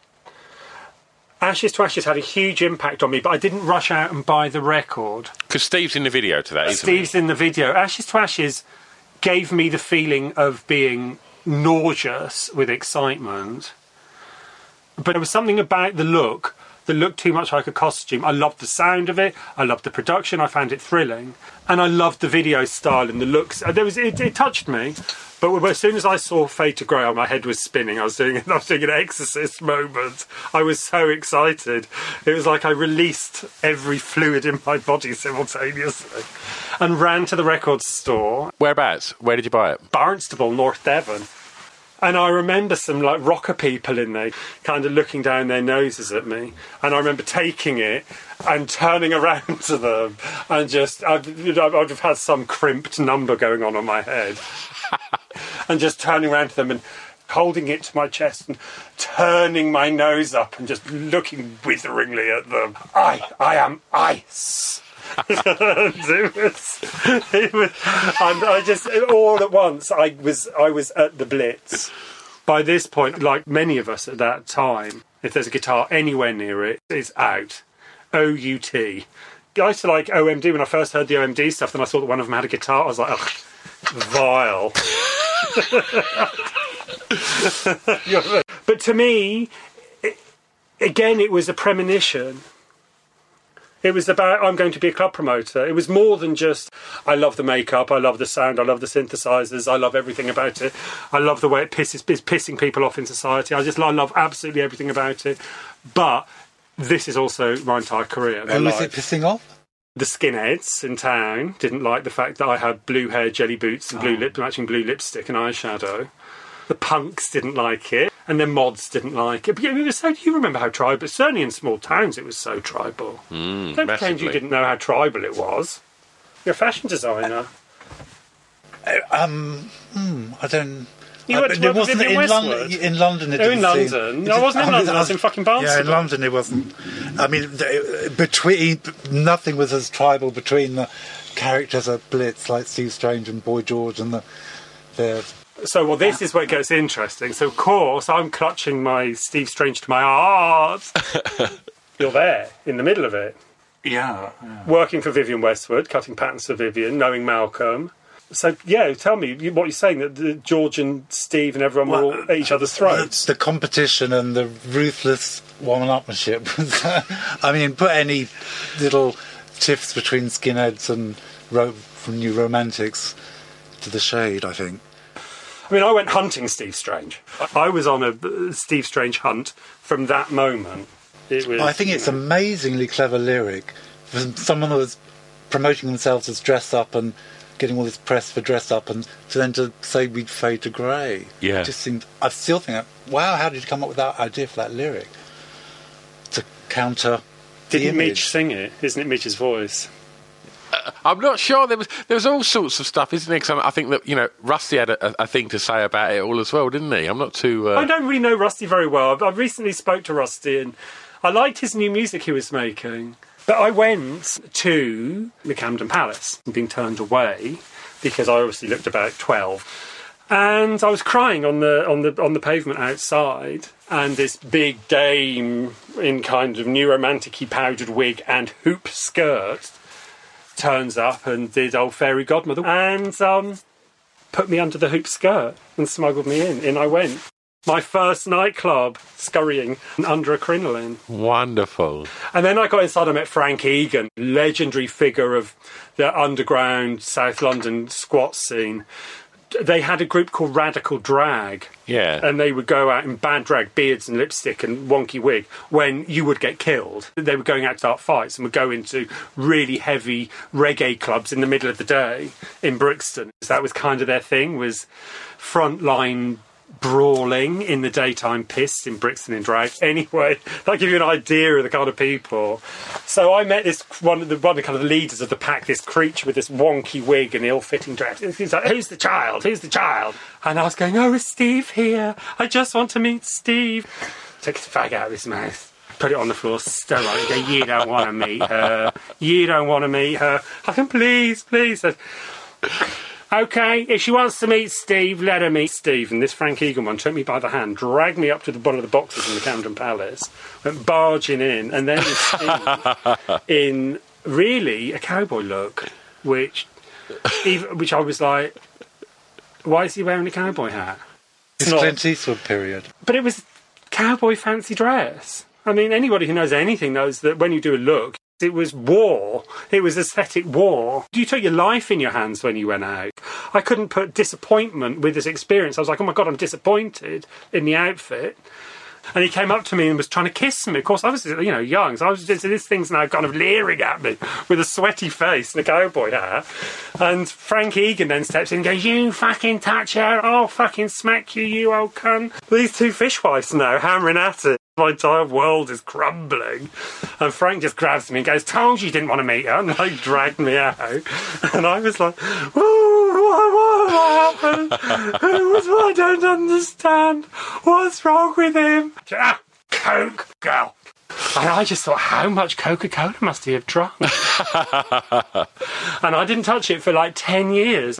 Ashes to Ashes had a huge impact on me, but I didn't rush out and buy the record. Because Steve's in the video to that, isn't he? Steve's in the video. Ashes to Ashes gave me the feeling of being nauseous with excitement. But there was something about the look that looked too much like a costume. I loved the sound of it. I loved the production. I found it thrilling, and I loved the video style and the looks. Uh, There was it, it touched me. But as soon as I saw Fade to Grey, my head was spinning. I was doing I was doing an exorcist moment. I was so excited. It was like I released every fluid in my body simultaneously, and ran to the record store, Whereabouts? Where did you buy it? Barnstaple, North Devon. And I remember some like rocker people in there kind of looking down their noses at me. And I remember taking it and turning around to them and just, I'd, I'd have had some crimped number going on on my head. and just turning around to them and holding it to my chest and turning my nose up and just looking witheringly at them. I, I am ice. it was, it was, and I just all at once I was I was at the Blitz. By this point, like many of us at that time, if there's a guitar anywhere near it, it's out. O U T. I used to like OMD when I first heard the OMD stuff. Then I saw that one of them had a guitar. I was like, ugh, vile. but to me, it, again, it was a premonition. It was about I'm going to be a club promoter. It was more than just I love the makeup, I love the sound, I love the synthesizers, I love everything about it. I love the way it pisses is pissing people off in society. I just I love absolutely everything about it. But this is also my entire career. my who was it pissing off? The skinheads in town didn't like the fact that I had blue hair, jelly boots, and blue ah. lip matching blue lipstick and eyeshadow. The punks didn't like it, and the mods didn't like it. But yeah, it was so. You remember how tribal? Certainly in small towns, it was so tribal. Mm, Don't pretend you didn't know how tribal it was. You're a fashion designer. Um, hmm, I don't. You Uh, went to work it wasn't Vivienne in London. In London, it No, in didn't seem- it No, I wasn't in London, I was in fucking Barnsley. Yeah, in London, it wasn't. I mean, between nothing was as tribal between the characters of Blitz, like Steve Strange and Boy George, and the the So, well, this is where it gets interesting. So, of course, I'm clutching my Steve Strange to my heart. You're there in the middle of it, yeah. working for Vivienne Westwood, cutting patterns for Vivian, knowing Malcolm. So, yeah, tell me what you're saying that the, George and Steve and everyone were all at each other's uh, throats. It's the competition and the ruthless one-upmanship. I mean, put any little tiffs between skinheads and ro- from New Romantics to the shade. I think. I mean, I went hunting Steve Strange. I was on a uh, Steve Strange hunt from that moment. It was. I think it's amazingly clever lyric from someone who was promoting themselves as dress up and getting all this press for dress up, and to then to say we'd fade to grey. Yeah. It just seemed. I still think, wow, how did you come up with that idea for that lyric? To counter. Didn't image. Midge sing it? Isn't it Midge's voice? I'm not sure. There was there was all sorts of stuff, isn't there? 'Cause I think that you know Rusty had a, a thing to say about it all as well, didn't he? I'm not too. I Uh, don't really know Rusty very well. I've recently spoke to Rusty and I liked his new music he was making. But I went to the Camden Palace and been turned away because I obviously looked about twelve. And I was crying on the on the on the pavement outside, and this big dame in kind of new romantic-y powdered wig and hoop skirt turns up and did old fairy godmother and um, put me under the hoop skirt and smuggled me in. In I went. My first nightclub, scurrying under a crinoline. wonderful. And then I got inside, I met Frank Egan, legendary figure of the underground South London squat scene. They had a group called Radical Drag. Yeah. And they would go out in bad drag, beards and lipstick and wonky wig when you would get killed. They were going out to start fights and would go into really heavy reggae clubs in the middle of the day in Brixton. That was kind of their thing, was frontline brawling in the daytime piss in Brixton in drag. Anyway, that gives you an idea of the kind of people. So I met this one of the one of the kind of leaders of the pack, this creature with this wonky wig and ill-fitting dress. He's like, "Who's the child? Who's the child?" And I was going, "Oh, is Steve here? I just want to meet Steve." Took his fag out of his mouth. Put it on the floor, stir it. Go, you don't want to meet her. You don't want to meet her. I can please, please. I- Okay, if she wants to meet Steve, let her meet Steve. And this Frank Egan one took me by the hand, dragged me up to the one of the boxes in the Camden Palace, went barging in, and then Steve in really a cowboy look, which, even, which I was like, why is he wearing a cowboy hat? It's not- Clint Eastwood period. But it was cowboy fancy dress. I mean, anybody who knows anything knows that when you do a look, it was war. It was aesthetic war. You took your life in your hands when you went out. I couldn't put disappointment with this experience. I was like, oh my God, I'm disappointed in the outfit. And he came up to me and was trying to kiss me. Of course, I was, you know, young. So I was just, this thing's now kind of leering at me with a sweaty face and a cowboy hat. And Frank Egan then steps in and goes, You fucking touch her. I'll fucking smack you, you old cunt. These two fishwives now hammering at it. My entire world is crumbling. And Frank just grabs me and goes, Told you didn't want to meet her. And like dragged me out. And I was like, Ooh, what, what happened? It was what I don't understand. What's wrong with him? Ah, Coke, girl. And I just thought, how much Coca Cola must he have drunk? and I didn't touch it for like 10 years.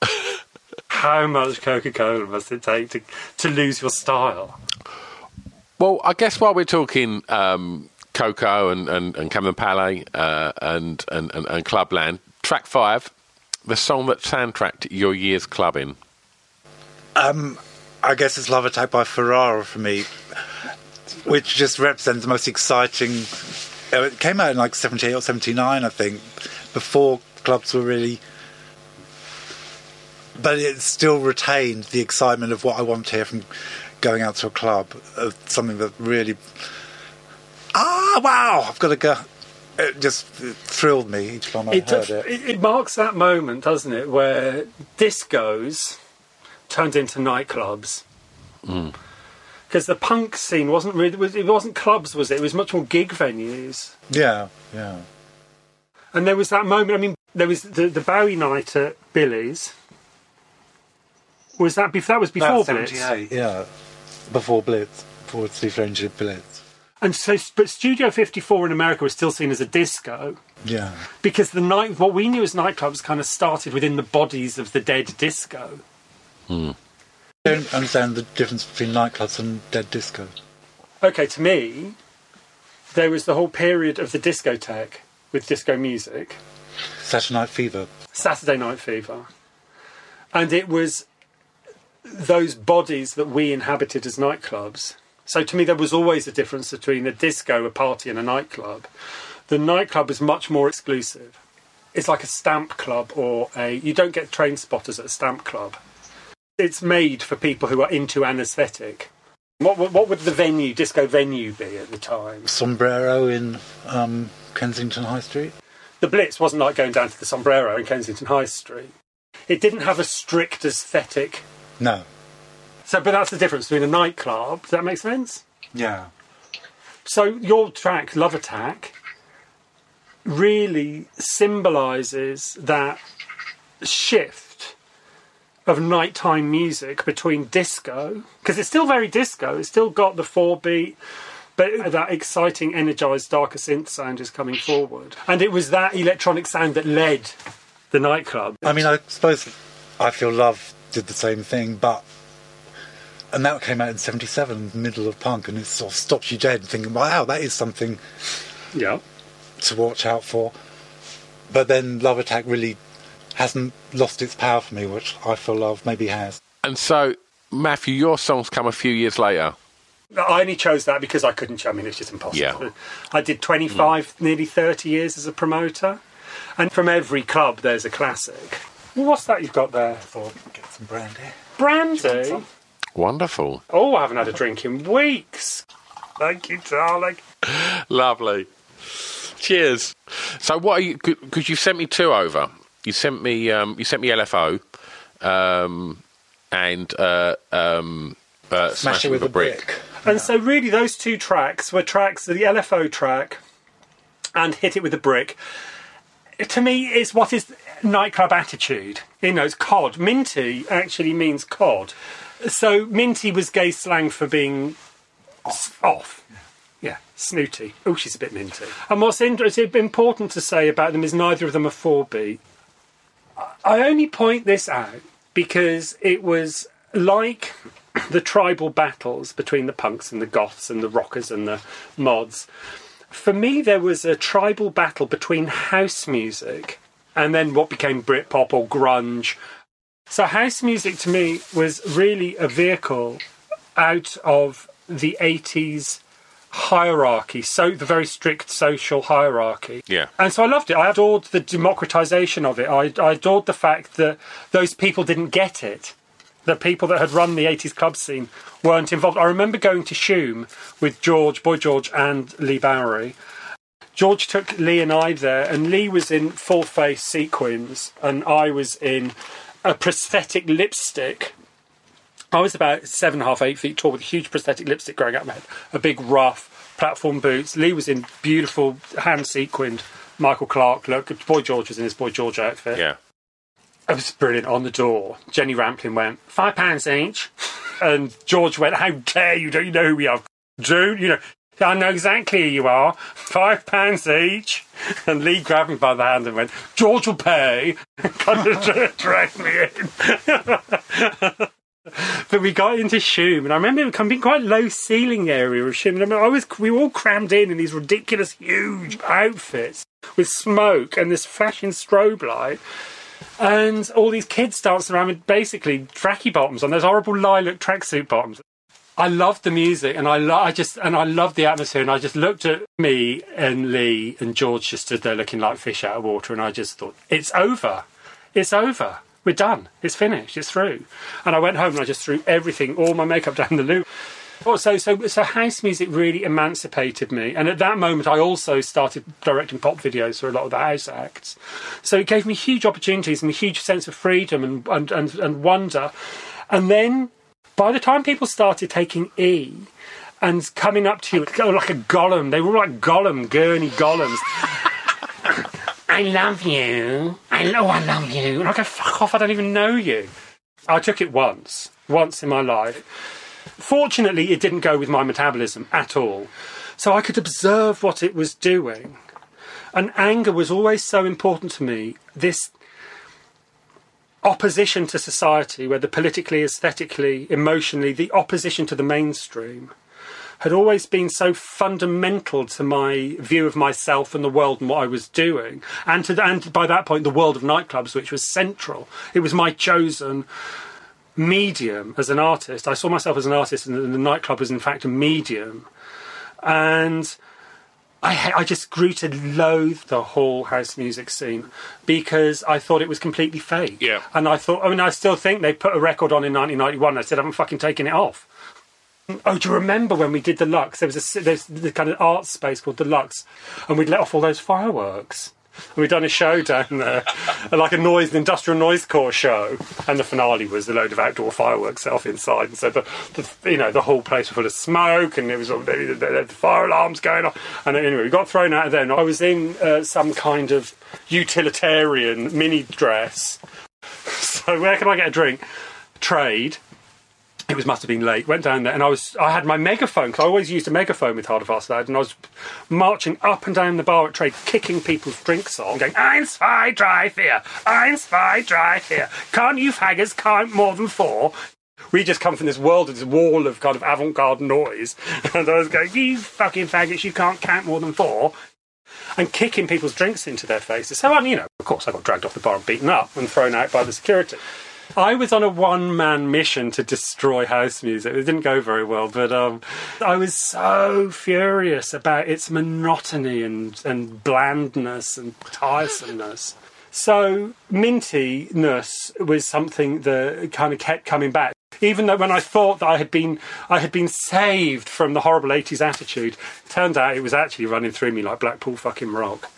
How much Coca Cola must it take to, to lose your style? Well, I guess while we're talking um, Coco and, and, and Camden Palais uh, and, and, and, and Clubland, track five, the song that soundtracked your year's clubbing. I guess it's Love Attack by Ferrara for me, which just represents the most exciting. uh, It came out in like 78 or 79, I think, before clubs were really. But it still retained the excitement of what I want to hear from going out to a club, of something that really. Ah, wow! I've got to go. It just thrilled me each time I It, heard it. it, it marks that moment, doesn't it, where discos turned into nightclubs. Because the punk scene wasn't really, was- it wasn't clubs, was it? It was much more gig venues. Yeah, yeah. And there was that moment. I mean, there was the, the Bowie night at Billy's, Was that before? That was before About Blitz. yeah. Before Blitz. Before Steve Strange did Blitz. And so, but Studio 54 in America was still seen as a disco Yeah. because the night, what we knew as nightclubs, kind of started within the bodies of the dead disco. Hmm. I don't understand the difference between nightclubs and dead disco. Okay, to me, there was the whole period of the discotheque with disco music, Saturday Night Fever. Saturday Night Fever, and it was those bodies that we inhabited as nightclubs. So to me, there was always a difference between a disco, a party, and a nightclub. The nightclub is much more exclusive. It's like a stamp club or a. You don't get train spotters at a stamp club. It's made for people who are into anaesthetic. What, what, what would the venue, disco venue, be at the time? Sombrero in um, Kensington High Street. The Blitz wasn't like going down to the Sombrero in Kensington High Street. It didn't have a strict aesthetic. No. So, but that's the difference between a nightclub. Does that make sense? Yeah. So your track, Love Attack, really symbolises that shift of nighttime music between disco, because it's still very disco, it's still got the four beat, but that exciting, energised, darker synth sound is coming forward. And it was that electronic sound that led the nightclub. I mean, I suppose I Feel Love did the same thing, but. And that came out in 77, middle of punk, and it sort of stops you dead thinking, wow, that is something Yeah. to watch out for. But then Love Attack really hasn't lost its power for me, which I Feel Love maybe has. And so, Matthew, your songs come a few years later. I only chose that because I couldn't. I mean, it's just impossible. Yeah. I did 25, nearly 30 years as a promoter, and from every club there's a classic. What's that you've got there? Thought, get some brandy. Brandy. Wonderful. Oh, I haven't had a drink in weeks. Thank you, darling. Lovely. Cheers. So, what are you? Because you sent me two over. You sent me. Um, you sent me LFO, um, and uh, um, uh, Smash, it with, a brick. And so, really, those two tracks were tracks, the LFO track and Hit It With a Brick. To me, is what is nightclub attitude. You know, it's cod. Minty actually means cod. So, minty was gay slang for being s- off. Yeah, snooty. Oh, she's a bit minty. And what's important to say about them is neither of them are four beat. I only point this out because it was like the tribal battles between the punks and the goths and the rockers and the mods. For me, there was a tribal battle between house music and then what became Britpop or grunge. So, house music to me was really a vehicle out of the 80s hierarchy, so the very strict social hierarchy. Yeah. And so I loved it. I adored the democratization of it. I, I adored the fact that those people didn't get it. The people that had run the 80s club scene weren't involved. I remember going to Shoom with George, Boy George, and Leigh Bowery. George took Leigh and I there, and Leigh was in full face sequins, and I was in a prosthetic lipstick. I was about seven and a half, eight feet tall with a huge prosthetic lipstick growing out my head, a big rough platform boots. Leigh was in beautiful hand sequined Michael Clark look. Boy George was in his Boy George outfit. Yeah. It was brilliant. On the door, Jenni Rampling went, five pounds each. And George went, how dare you? Don't you know who we are? Dude, you know, I know exactly who you are. Five pounds each. And Leigh grabbed me by the hand and went, George will pay. kind of dragged me in. but we got into Shoom, and I remember it being quite low ceiling area of Shoom. I, mean, I was, we were all crammed in in these ridiculous, huge outfits with smoke and this flashing strobe light and all these kids dancing around with basically tracky bottoms on those horrible lilac tracksuit bottoms. I loved the music, and I, lo- I just and I loved the atmosphere, and I just looked at me and Leigh and George just stood there looking like fish out of water, and I just thought, it's over, it's over, we're done, it's finished, it's through. And I went home and I just threw everything, all my makeup down the loo. Oh, so so so house music really emancipated me, and at that moment I also started directing pop videos for a lot of the house acts. So it gave me huge opportunities and a huge sense of freedom and and and, and wonder. And then by the time people started taking E and coming up to you like a golem, they were like golem, gurney golems. I love you. I know I love you. And I go, fuck off, I don't even know you. I took it once, once in my life. Fortunately, it didn't go with my metabolism at all. So I could observe what it was doing. And anger was always so important to me. This opposition to society, whether politically, aesthetically, emotionally, the opposition to the mainstream, had always been so fundamental to my view of myself and the world and what I was doing. And, to, and by that point, the world of nightclubs, which was central. It was my chosen medium as an artist. I saw myself as an artist, and the, nightclub was, in fact, a medium. And I, I just grew to loathe the whole house music scene because I thought it was completely fake. Yeah. And I thought, I mean, I still think they put a record on in 1991. I said, I haven't fucking taken it off. Oh, do you remember when we did the Lux? There was a there's the kind of art space called the Lux, and we'd let off all those fireworks. And we'd done a show down there, like a noise, industrial noise core show, and the finale was a load of outdoor fireworks set off inside. And so the, the you know the whole place was full of smoke, and there was all the, the, the fire alarms going off. And anyway, we got thrown out of there. And I was in uh, some kind of utilitarian mini dress. So where can I get a drink? Trade it was must have been late. Went down there, and I was I had my megaphone because I always used a megaphone with Hard Fast Lad, and I was marching up and down the bar at trade, kicking people's drinks on, going eins zwei drei vier, eins zwei drei vier. Can't you faggots count more than four? We just come from this world of this wall of kind of avant-garde noise, and I was going, "You fucking faggots, you can't count more than four and kicking people's drinks into their faces. So, I you know, of course, I got dragged off the bar and beaten up and thrown out by the security. I was on a one man mission to destroy house music. It didn't go very well, but um, I was so furious about its monotony and, and blandness and tiresomeness. So, mintiness was something that kind of kept coming back. Even though when I thought that I had been I had been saved from the horrible 80s attitude, it turned out it was actually running through me like Blackpool fucking rock.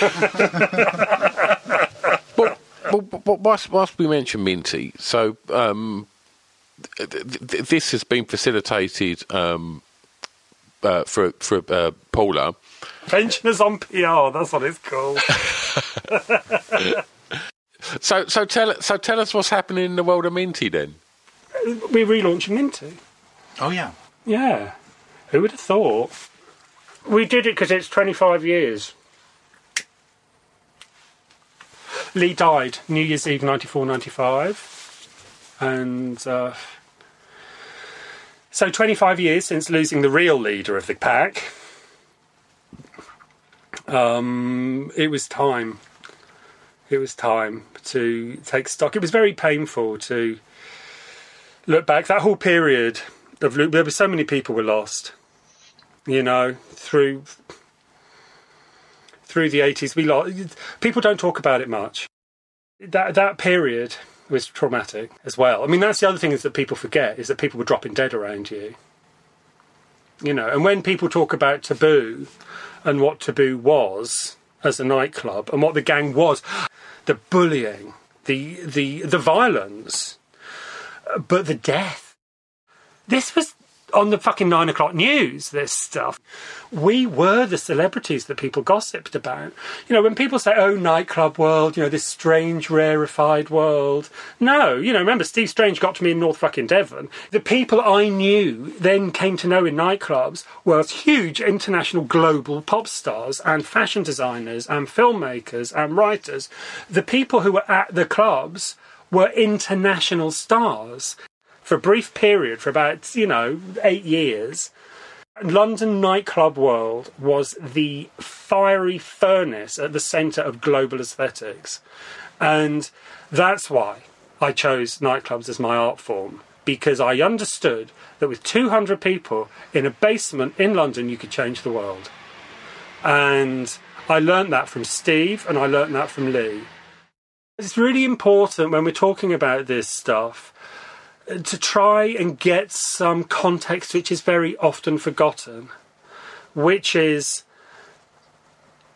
well, well, whilst, whilst we mention Minty, so um, th- th- this has been facilitated um, uh, for for uh, Paula. Pensioners on PR, that's what it's called. so, so tell so tell us what's happening in the world of Minty then. We're relaunching Minty. Oh yeah, Yeah. Who would have thought? We did it because it's 25 years. Leigh died New Year's Eve 94 95. And uh, so 25 years since losing the real leader of the pack. Um, it was time. It was time to take stock. It was very painful to look back. That whole period of there were so many people were lost. You know, through through the eighties, we lost. People don't talk about it much. That that period was traumatic as well. I mean, that's the other thing is that people forget is that people were dropping dead around you. You know, and when people talk about taboo and what taboo was as a nightclub and what the gang was, the bullying, the the the violence, uh, but the death. This was on the fucking nine o'clock news, this stuff. We were the celebrities that people gossiped about. You know, when people say, oh, nightclub world, you know, this strange, rarefied world. No, you know, remember, Steve Strange got to me in North fucking Devon. The people I knew then came to know in nightclubs were huge international global pop stars and fashion designers and filmmakers and writers. The people who were at the clubs were international stars for a brief period, for about, you know, eight years, London nightclub world was the fiery furnace at the centre of global aesthetics. And that's why I chose nightclubs as my art form, because I understood that with 200 people in a basement in London, you could change the world. And I learnt that from Steve and I learnt that from Leigh. It's really important when we're talking about this stuff to try and get some context which is very often forgotten, which is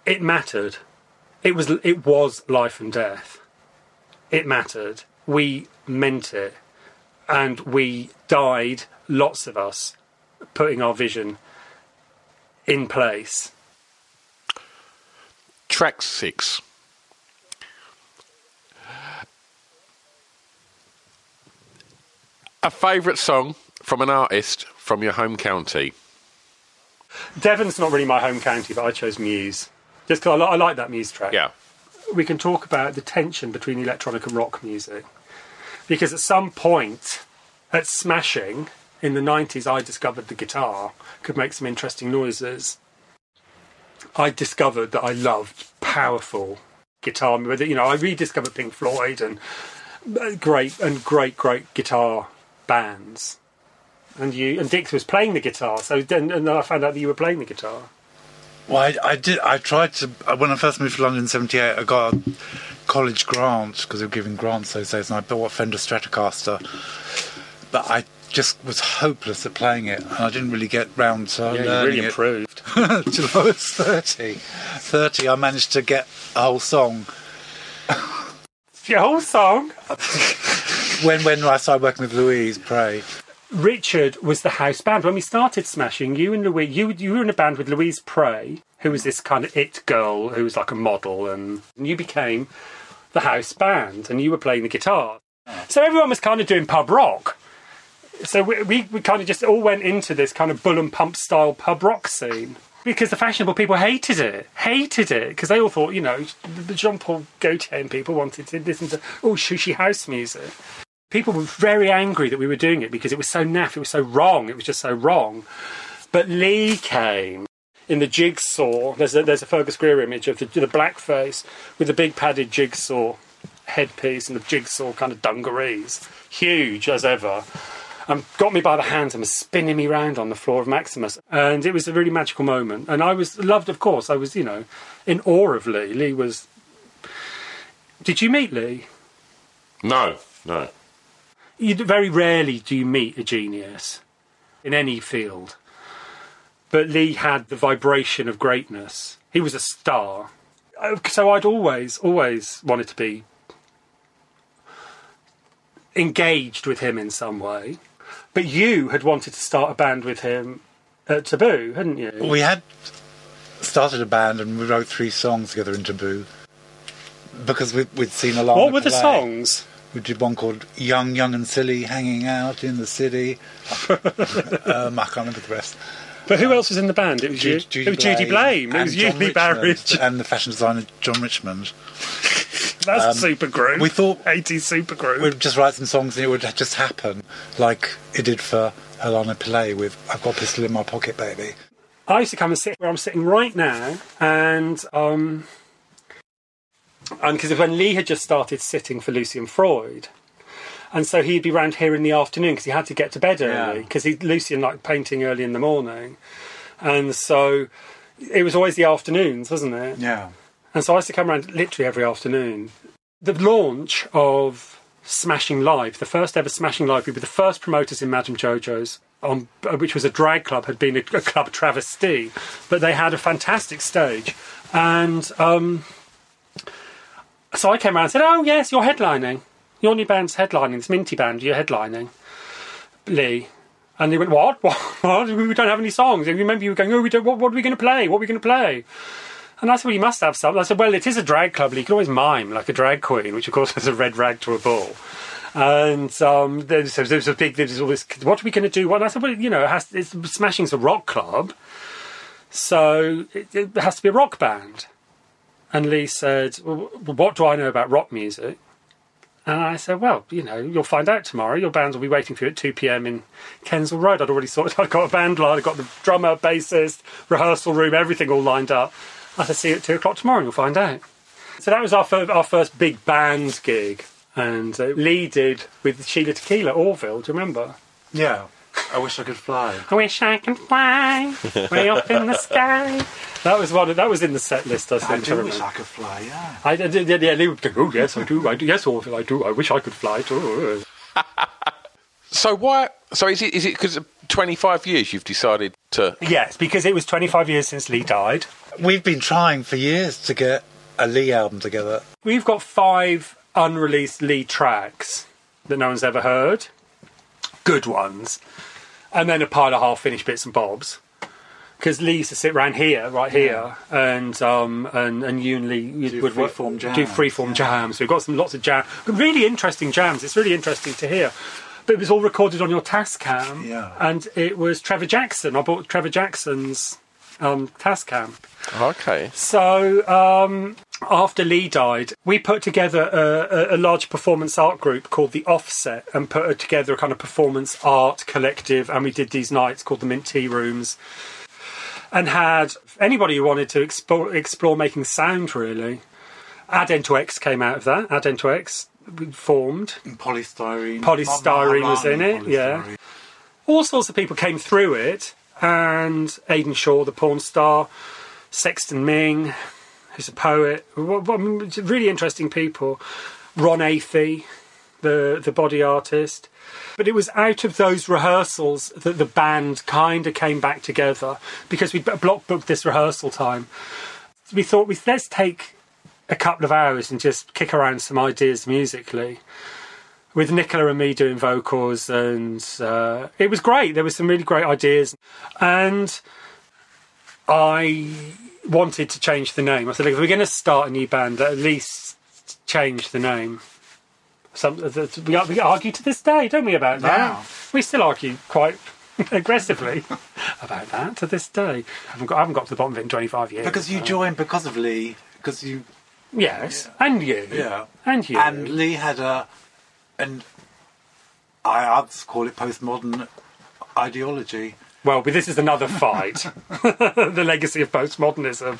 it mattered. It was it was life and death. It mattered. We meant it, and we died. Lots of us putting our vision in place. Track six. A favourite song from an artist from your home county? Devon's not really my home county, but I chose Muse. Just because I, li- I like that Muse track. Yeah. We can talk about the tension between electronic and rock music. Because at some point, at Smashing, in the 90s, I discovered the guitar could make some interesting noises. I discovered that I loved powerful guitar. You know, I rediscovered Pink Floyd and uh, great and great, great guitar bands. And you and Dix was playing the guitar, so then and then I found out that you were playing the guitar. Well, I, I did. I tried to uh, when I first moved to London in '78. I got a college grant because they were giving grants those days, and I bought a Fender Stratocaster. But I just was hopeless at playing it, and I didn't really get round to Yeah, learning really it improved. till I was thirty. Thirty, I managed to get a whole song. Your whole song. When when I started working with Louise Prey, Richard was the house band when we started Smashing. You and Louise, you you were in a band with Louise Prey, who was this kind of it girl who was like a model, and you became the house band, and you were playing the guitar. So everyone was kind of doing pub rock. So we, we, we kind of just all went into this kind of bull and pump style pub rock scene because the fashionable people hated it, hated it because they all thought, you know, the Jean Paul Gaultier and people wanted to listen to oh shushy house music people were very angry that we were doing it because it was so naff, it was so wrong, it was just so wrong. But Leigh came in the jigsaw. There's a, there's a Fergus Greer image of the, the blackface with the big padded jigsaw headpiece and the jigsaw kind of dungarees, huge as ever. And got me by the hands and was spinning me round on the floor of Maximus. And it was a really magical moment. And I was loved, of course. I was, you know, in awe of Leigh. Leigh was. Did you meet Leigh? No, no. You very rarely do you meet a genius in any field. But Leigh had the vibration of greatness. He was a star. Uh, So I'd always, always wanted to be engaged with him in some way. But you had wanted to start a band with him at Taboo, hadn't you? we had started a band and we wrote three songs together in Taboo because we, we'd seen a lot. what were the songs? We did one called "Young, Young and Silly," hanging out in the city. um, I can't remember the rest. But who else was in the band? It was you. it was Judy Blame. It was John Barrett. And the fashion designer John Richmond. That's Um, super group. we thought- 80s super group. We'd just write some songs and it would just happen, like it did for Lana Pellay with "I've Got a Pistol in My Pocket, Baby." I used to come and sit where I'm sitting right now, and um, and because when Leigh had just started sitting for Lucian Freud, and so he'd be round here in the afternoon because he had to get to bed early Yeah. because he Lucian liked painting early in the morning, and so it was always the afternoons, wasn't it? Yeah. And so I used to come around literally every afternoon. The launch of Smashing Live, the first ever Smashing Live, we were the first promoters in Madame Jojo's, on, uh, which was a drag club, had been a, a club travesty, but they had a fantastic stage. And um, so I came around and said, Oh, yes, you're headlining. Your new band's headlining, this Minty band, you're headlining. Leigh. And they went, What? What? what? We don't have any songs. And remember you were going, Oh, we don't, what, what are we going to play? What are we going to play? And I said, well, you must have something. I said, well, it is a drag club. You can always mime like a drag queen, which of course is a red rag to a bull. And um, there's, there's a big, there's all this, what are we going to do? Well, and I said, well, you know, it has, it's, Smashing's a rock club, so it, it has to be a rock band. And Leigh said, well, what do I know about rock music? And I said, well, you know, you'll find out tomorrow. Your bands will be waiting for you at 2 p.m. in Kensal Road. I'd already sorted, I'd got a band line, I'd got the drummer, bassist, rehearsal room, everything all lined up. I said, see you at 2 o'clock tomorrow and you'll find out. So that was our, fir- our first big band gig. And uh, Leigh did with Sheila Tequila, Orville, do you remember? Yeah. I wish I could fly. I wish I could fly way up in the sky. That was one. Of, that was in the set list. I think. I do remember. wish I could fly. Yeah. I did. Yeah, yeah, Leigh would go. Oh yes, I do. I do. Yes, Orville, I do. I wish I could fly too. So why? So is it is it because 25 years you've decided to? Yes, because it was 25 years since Leigh died. We've been trying for years to get a Leigh album together. We've got five unreleased Leigh tracks that no one's ever heard. Good ones. And then a pile of half finished bits and bobs. Because Leigh used to sit round here, right here, and um, and and you and Leigh you Do would work- freeform do jams, freeform jams. We've got some lots of jam, really interesting jams. It's really interesting to hear. But it was all recorded on your Tascam. Yeah. And it was Trevor Jackson. I bought Trevor Jackson's um, Tascam. Okay. So um, after Leigh died, we put together a, a, a large performance art group called the Offset and put together a kind of performance art collective. And we did these nights called the Mint Tea Rooms and had anybody who wanted to explore, explore making sound really. Adento X came out of that. Adento X formed. Polystyrene. Polystyrene was in it, yeah. All sorts of people came through it, and Aiden Shaw, the porn star, Sexton Ming, who's a poet, really interesting people. Ron Athey, the the body artist. But it was out of those rehearsals that the band kind of came back together because we block booked this rehearsal time. We thought we let's take a couple of hours and just kick around some ideas musically with Nicola and me doing vocals, and uh, it was great. There were some really great ideas, and I wanted to change the name. I said, "Look, if we're going to start a new band, at least change the name." Some we, we argue to this day, don't we, about that? Yeah. We still argue quite aggressively about that to this day. I haven't got, I haven't got to the bottom of it in 25 years. Because you joined because of Leigh. Because you. Yes, and you. Yeah. And you. And Leigh had a. And I I'd call it postmodern ideology. Well, but this is another fight. the legacy of postmodernism.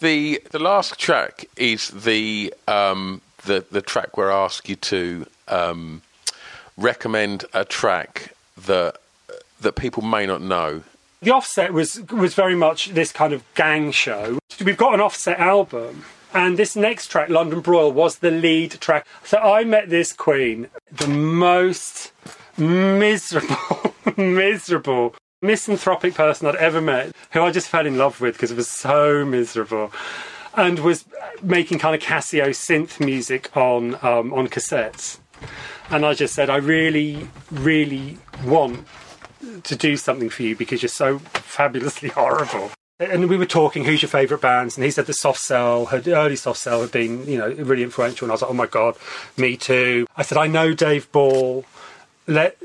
The the last track is the um, the the track where I ask you to um, recommend a track that that people may not know. The Offset was was very much this kind of gang show. We've got an Offset album, and this next track, London Broil, was the lead track. So I met this queen, the most miserable, miserable, misanthropic person I'd ever met, who I just fell in love with because it was so miserable. And was making kind of Casio synth music on um, on cassettes, and I just said, I really, really want to do something for you because you're so fabulously horrible. And we were talking, who's your favourite bands? And he said the Soft Cell, had, early Soft Cell had been, you know, really influential. And I was like, oh my God, me too. I said, I know Dave Ball. Let's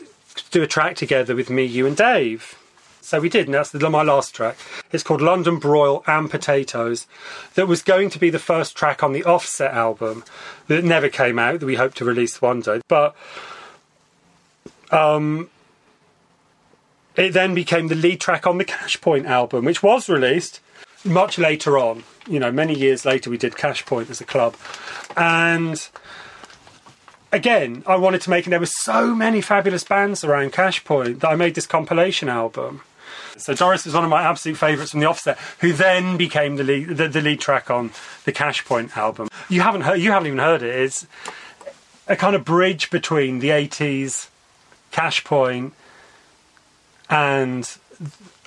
do a track together with me, you, and Dave. So we did, and that's the, my last track. It's called London Broil and Potatoes. That was going to be the first track on the Offset album that never came out, that we hope to release one day. But um, it then became the lead track on the Kashpoint album, which was released much later on. You know, many years later, we did Kashpoint as a club, and again, I wanted to make. And there were so many fabulous bands around Kashpoint that I made this compilation album. So Doris was one of my absolute favourites from the Offset, who then became the lead, the, the lead track on the Kashpoint album. You haven't heard, you haven't even heard it. It's a kind of bridge between the '80s Kashpoint and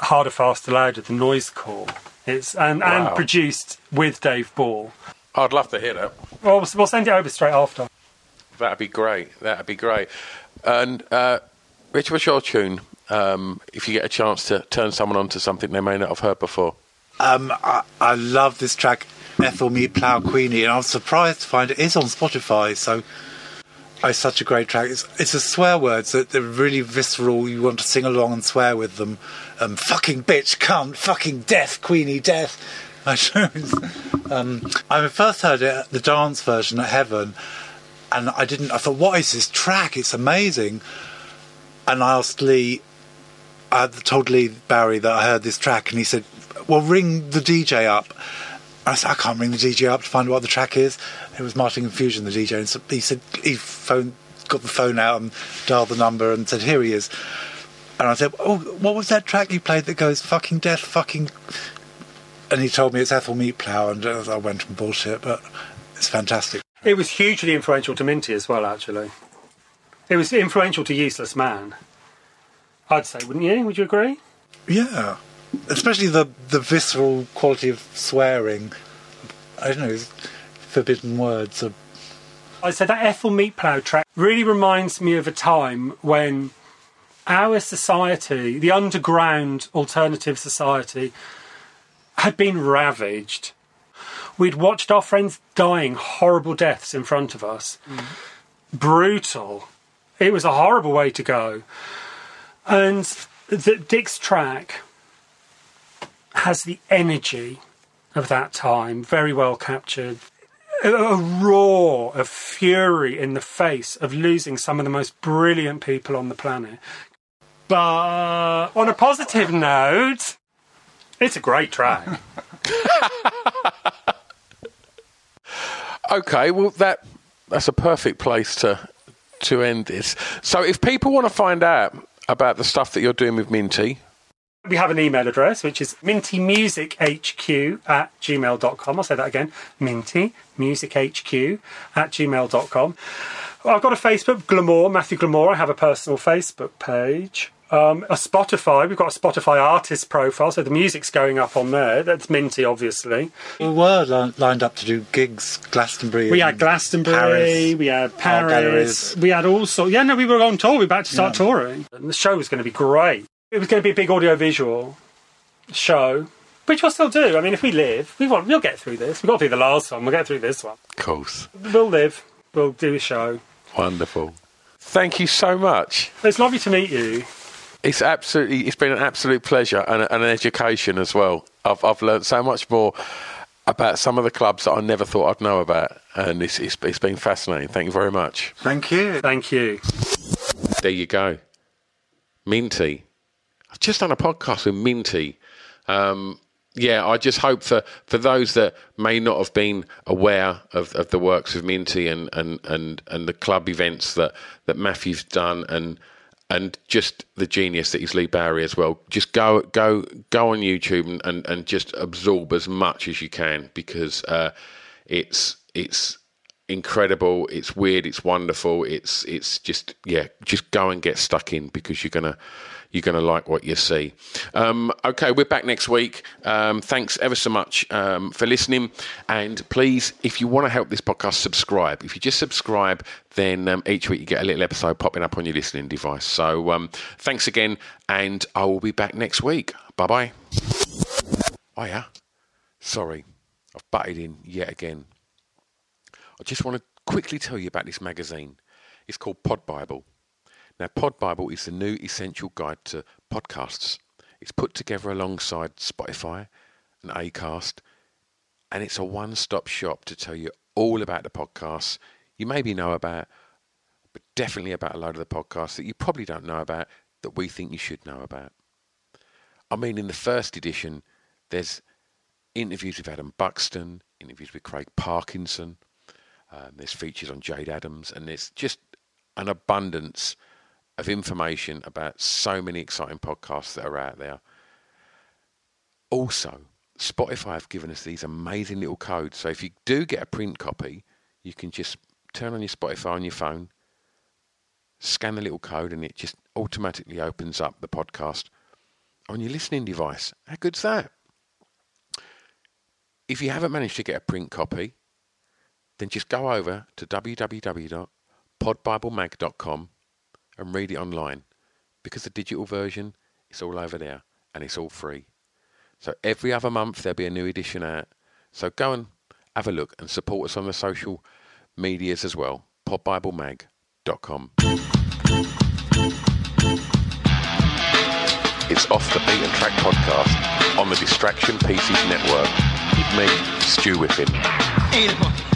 harder, faster, louder, the noise core. It's and, Wow. and produced with Dave Ball. I'd love to hear that. Well, we'll we'll send it over straight after. That'd be great. That'd be great. And uh, Richard, what's your tune? Um, if you get a chance to turn someone onto something they may not have heard before. Um, I, I love this track, Ethyl Meatplow Queenie, and I was surprised to find it is on Spotify. So it's such a great track. It's, it's the swear words that they're really visceral. You want to sing along and swear with them. Um, fucking bitch, cunt, fucking death, Queenie, death. I chose. Um, I first heard it, the dance version at Heaven, and I didn't. I thought, what is this track? It's amazing. And I asked Leigh, I told Leigh Bowery that I heard this track, and he said, "Well, ring the DJ up." I said, "I can't ring the DJ up to find out what the track is." It was Martin Confusion, the DJ, and so he said he phoned, got the phone out and dialed the number and said, "Here he is." And I said, "Oh, what was that track you played that goes fucking death, fucking?" And he told me it's Ethyl Meatplow, and I went from bullshit, but it's fantastic. It was hugely influential to Minty as well, actually. It was influential to Useless Man. I'd say, wouldn't you? Would you agree? Yeah, especially the the visceral quality of swearing. I don't know, forbidden words. Are, I said that Ethyl Meatplow track really reminds me of a time when our society, the underground alternative society, had been ravaged. We'd watched our friends dying horrible deaths in front of us. Brutal. It was a horrible way to go. And the, Dick's track has the energy of that time, very well captured. A roar of fury in the face of losing some of the most brilliant people on the planet. But on a positive note, it's a great track. Okay, well that that's a perfect place to to end this. So if people want to find out about the stuff that you're doing with Minty, We have an email address, which is mintymusichq at gmail.com. I'll say that again mintymusichq at gmail.com. I've got a Facebook, Glamorre, Matthew Glamorre. I have a personal Facebook page. Um, a Spotify, we've got a Spotify artist profile, so the music's going up on there. That's Minty, obviously. We were li- lined up to do gigs, Glastonbury. We had Glastonbury, Paris. we had Art Paris, we had all sorts. Yeah, no, we were on tour. We were about to start Yeah. touring. And the show was going to be great. It was going to be a big audio visual show, which we'll still do. I mean, if we live, we want, we'll get through this. We've got through the last one, we'll get through this one. of course. We'll live, we'll do a show. Wonderful. Thank you so much. It's lovely to meet you. It's absolutely it's been an absolute pleasure and, and an education as well. I've I've learned so much more about some of the clubs that I never thought I'd know about, and it's it's, it's been fascinating. Thank you very much. Thank you. Thank you. There you go, Minty. I've just done a podcast with Minty. Um, yeah, I just hope for, for those that may not have been aware of, of the works of Minty and, and, and, and the club events that, that Matthew's done and and just the genius that is Leigh Bowery as well. Just go go go on YouTube and, and, just absorb as much as you can because uh, it's it's incredible. It's weird. It's wonderful. It's it's just yeah. Just go and get stuck in because you're gonna you're gonna like what you see. Um, okay, we're back next week. Um, thanks ever so much um, for listening. And please, if you want to help this podcast, subscribe. If you just subscribe, then um, each week you get a little episode popping up on your listening device. So um, thanks again, and I will be back next week. Bye bye. Oh yeah, sorry, I've butted in yet again. I just want to quickly tell you about this magazine. It's called Pod Bible. Now, Pod Bible is the new essential guide to podcasts. It's put together alongside Spotify and Acast, and it's a one-stop shop to tell you all about the podcasts you maybe know about, but definitely about a load of the podcasts that you probably don't know about that we think you should know about. I mean, in the first edition, there's interviews with Adam Buxton, interviews with Craig Parkinson, um, there's features on Jade Adams, and there's just an abundance of information about so many exciting podcasts that are out there. Also, Spotify have given us these amazing little codes. So if you do get a print copy, you can just turn on your Spotify on your phone, scan the little code, and it just automatically opens up the podcast on your listening device. How good's that? If you haven't managed to get a print copy, then just go over to www.podbiblemag.com and read it online because the digital version is all over there and it's all free. So every other month there'll be a new edition out. So go and have a look and support us on the social medias as well. podbiblemag.com. It's Off the beat and Track podcast on the Distraction Pieces Network with me, Stu monkey?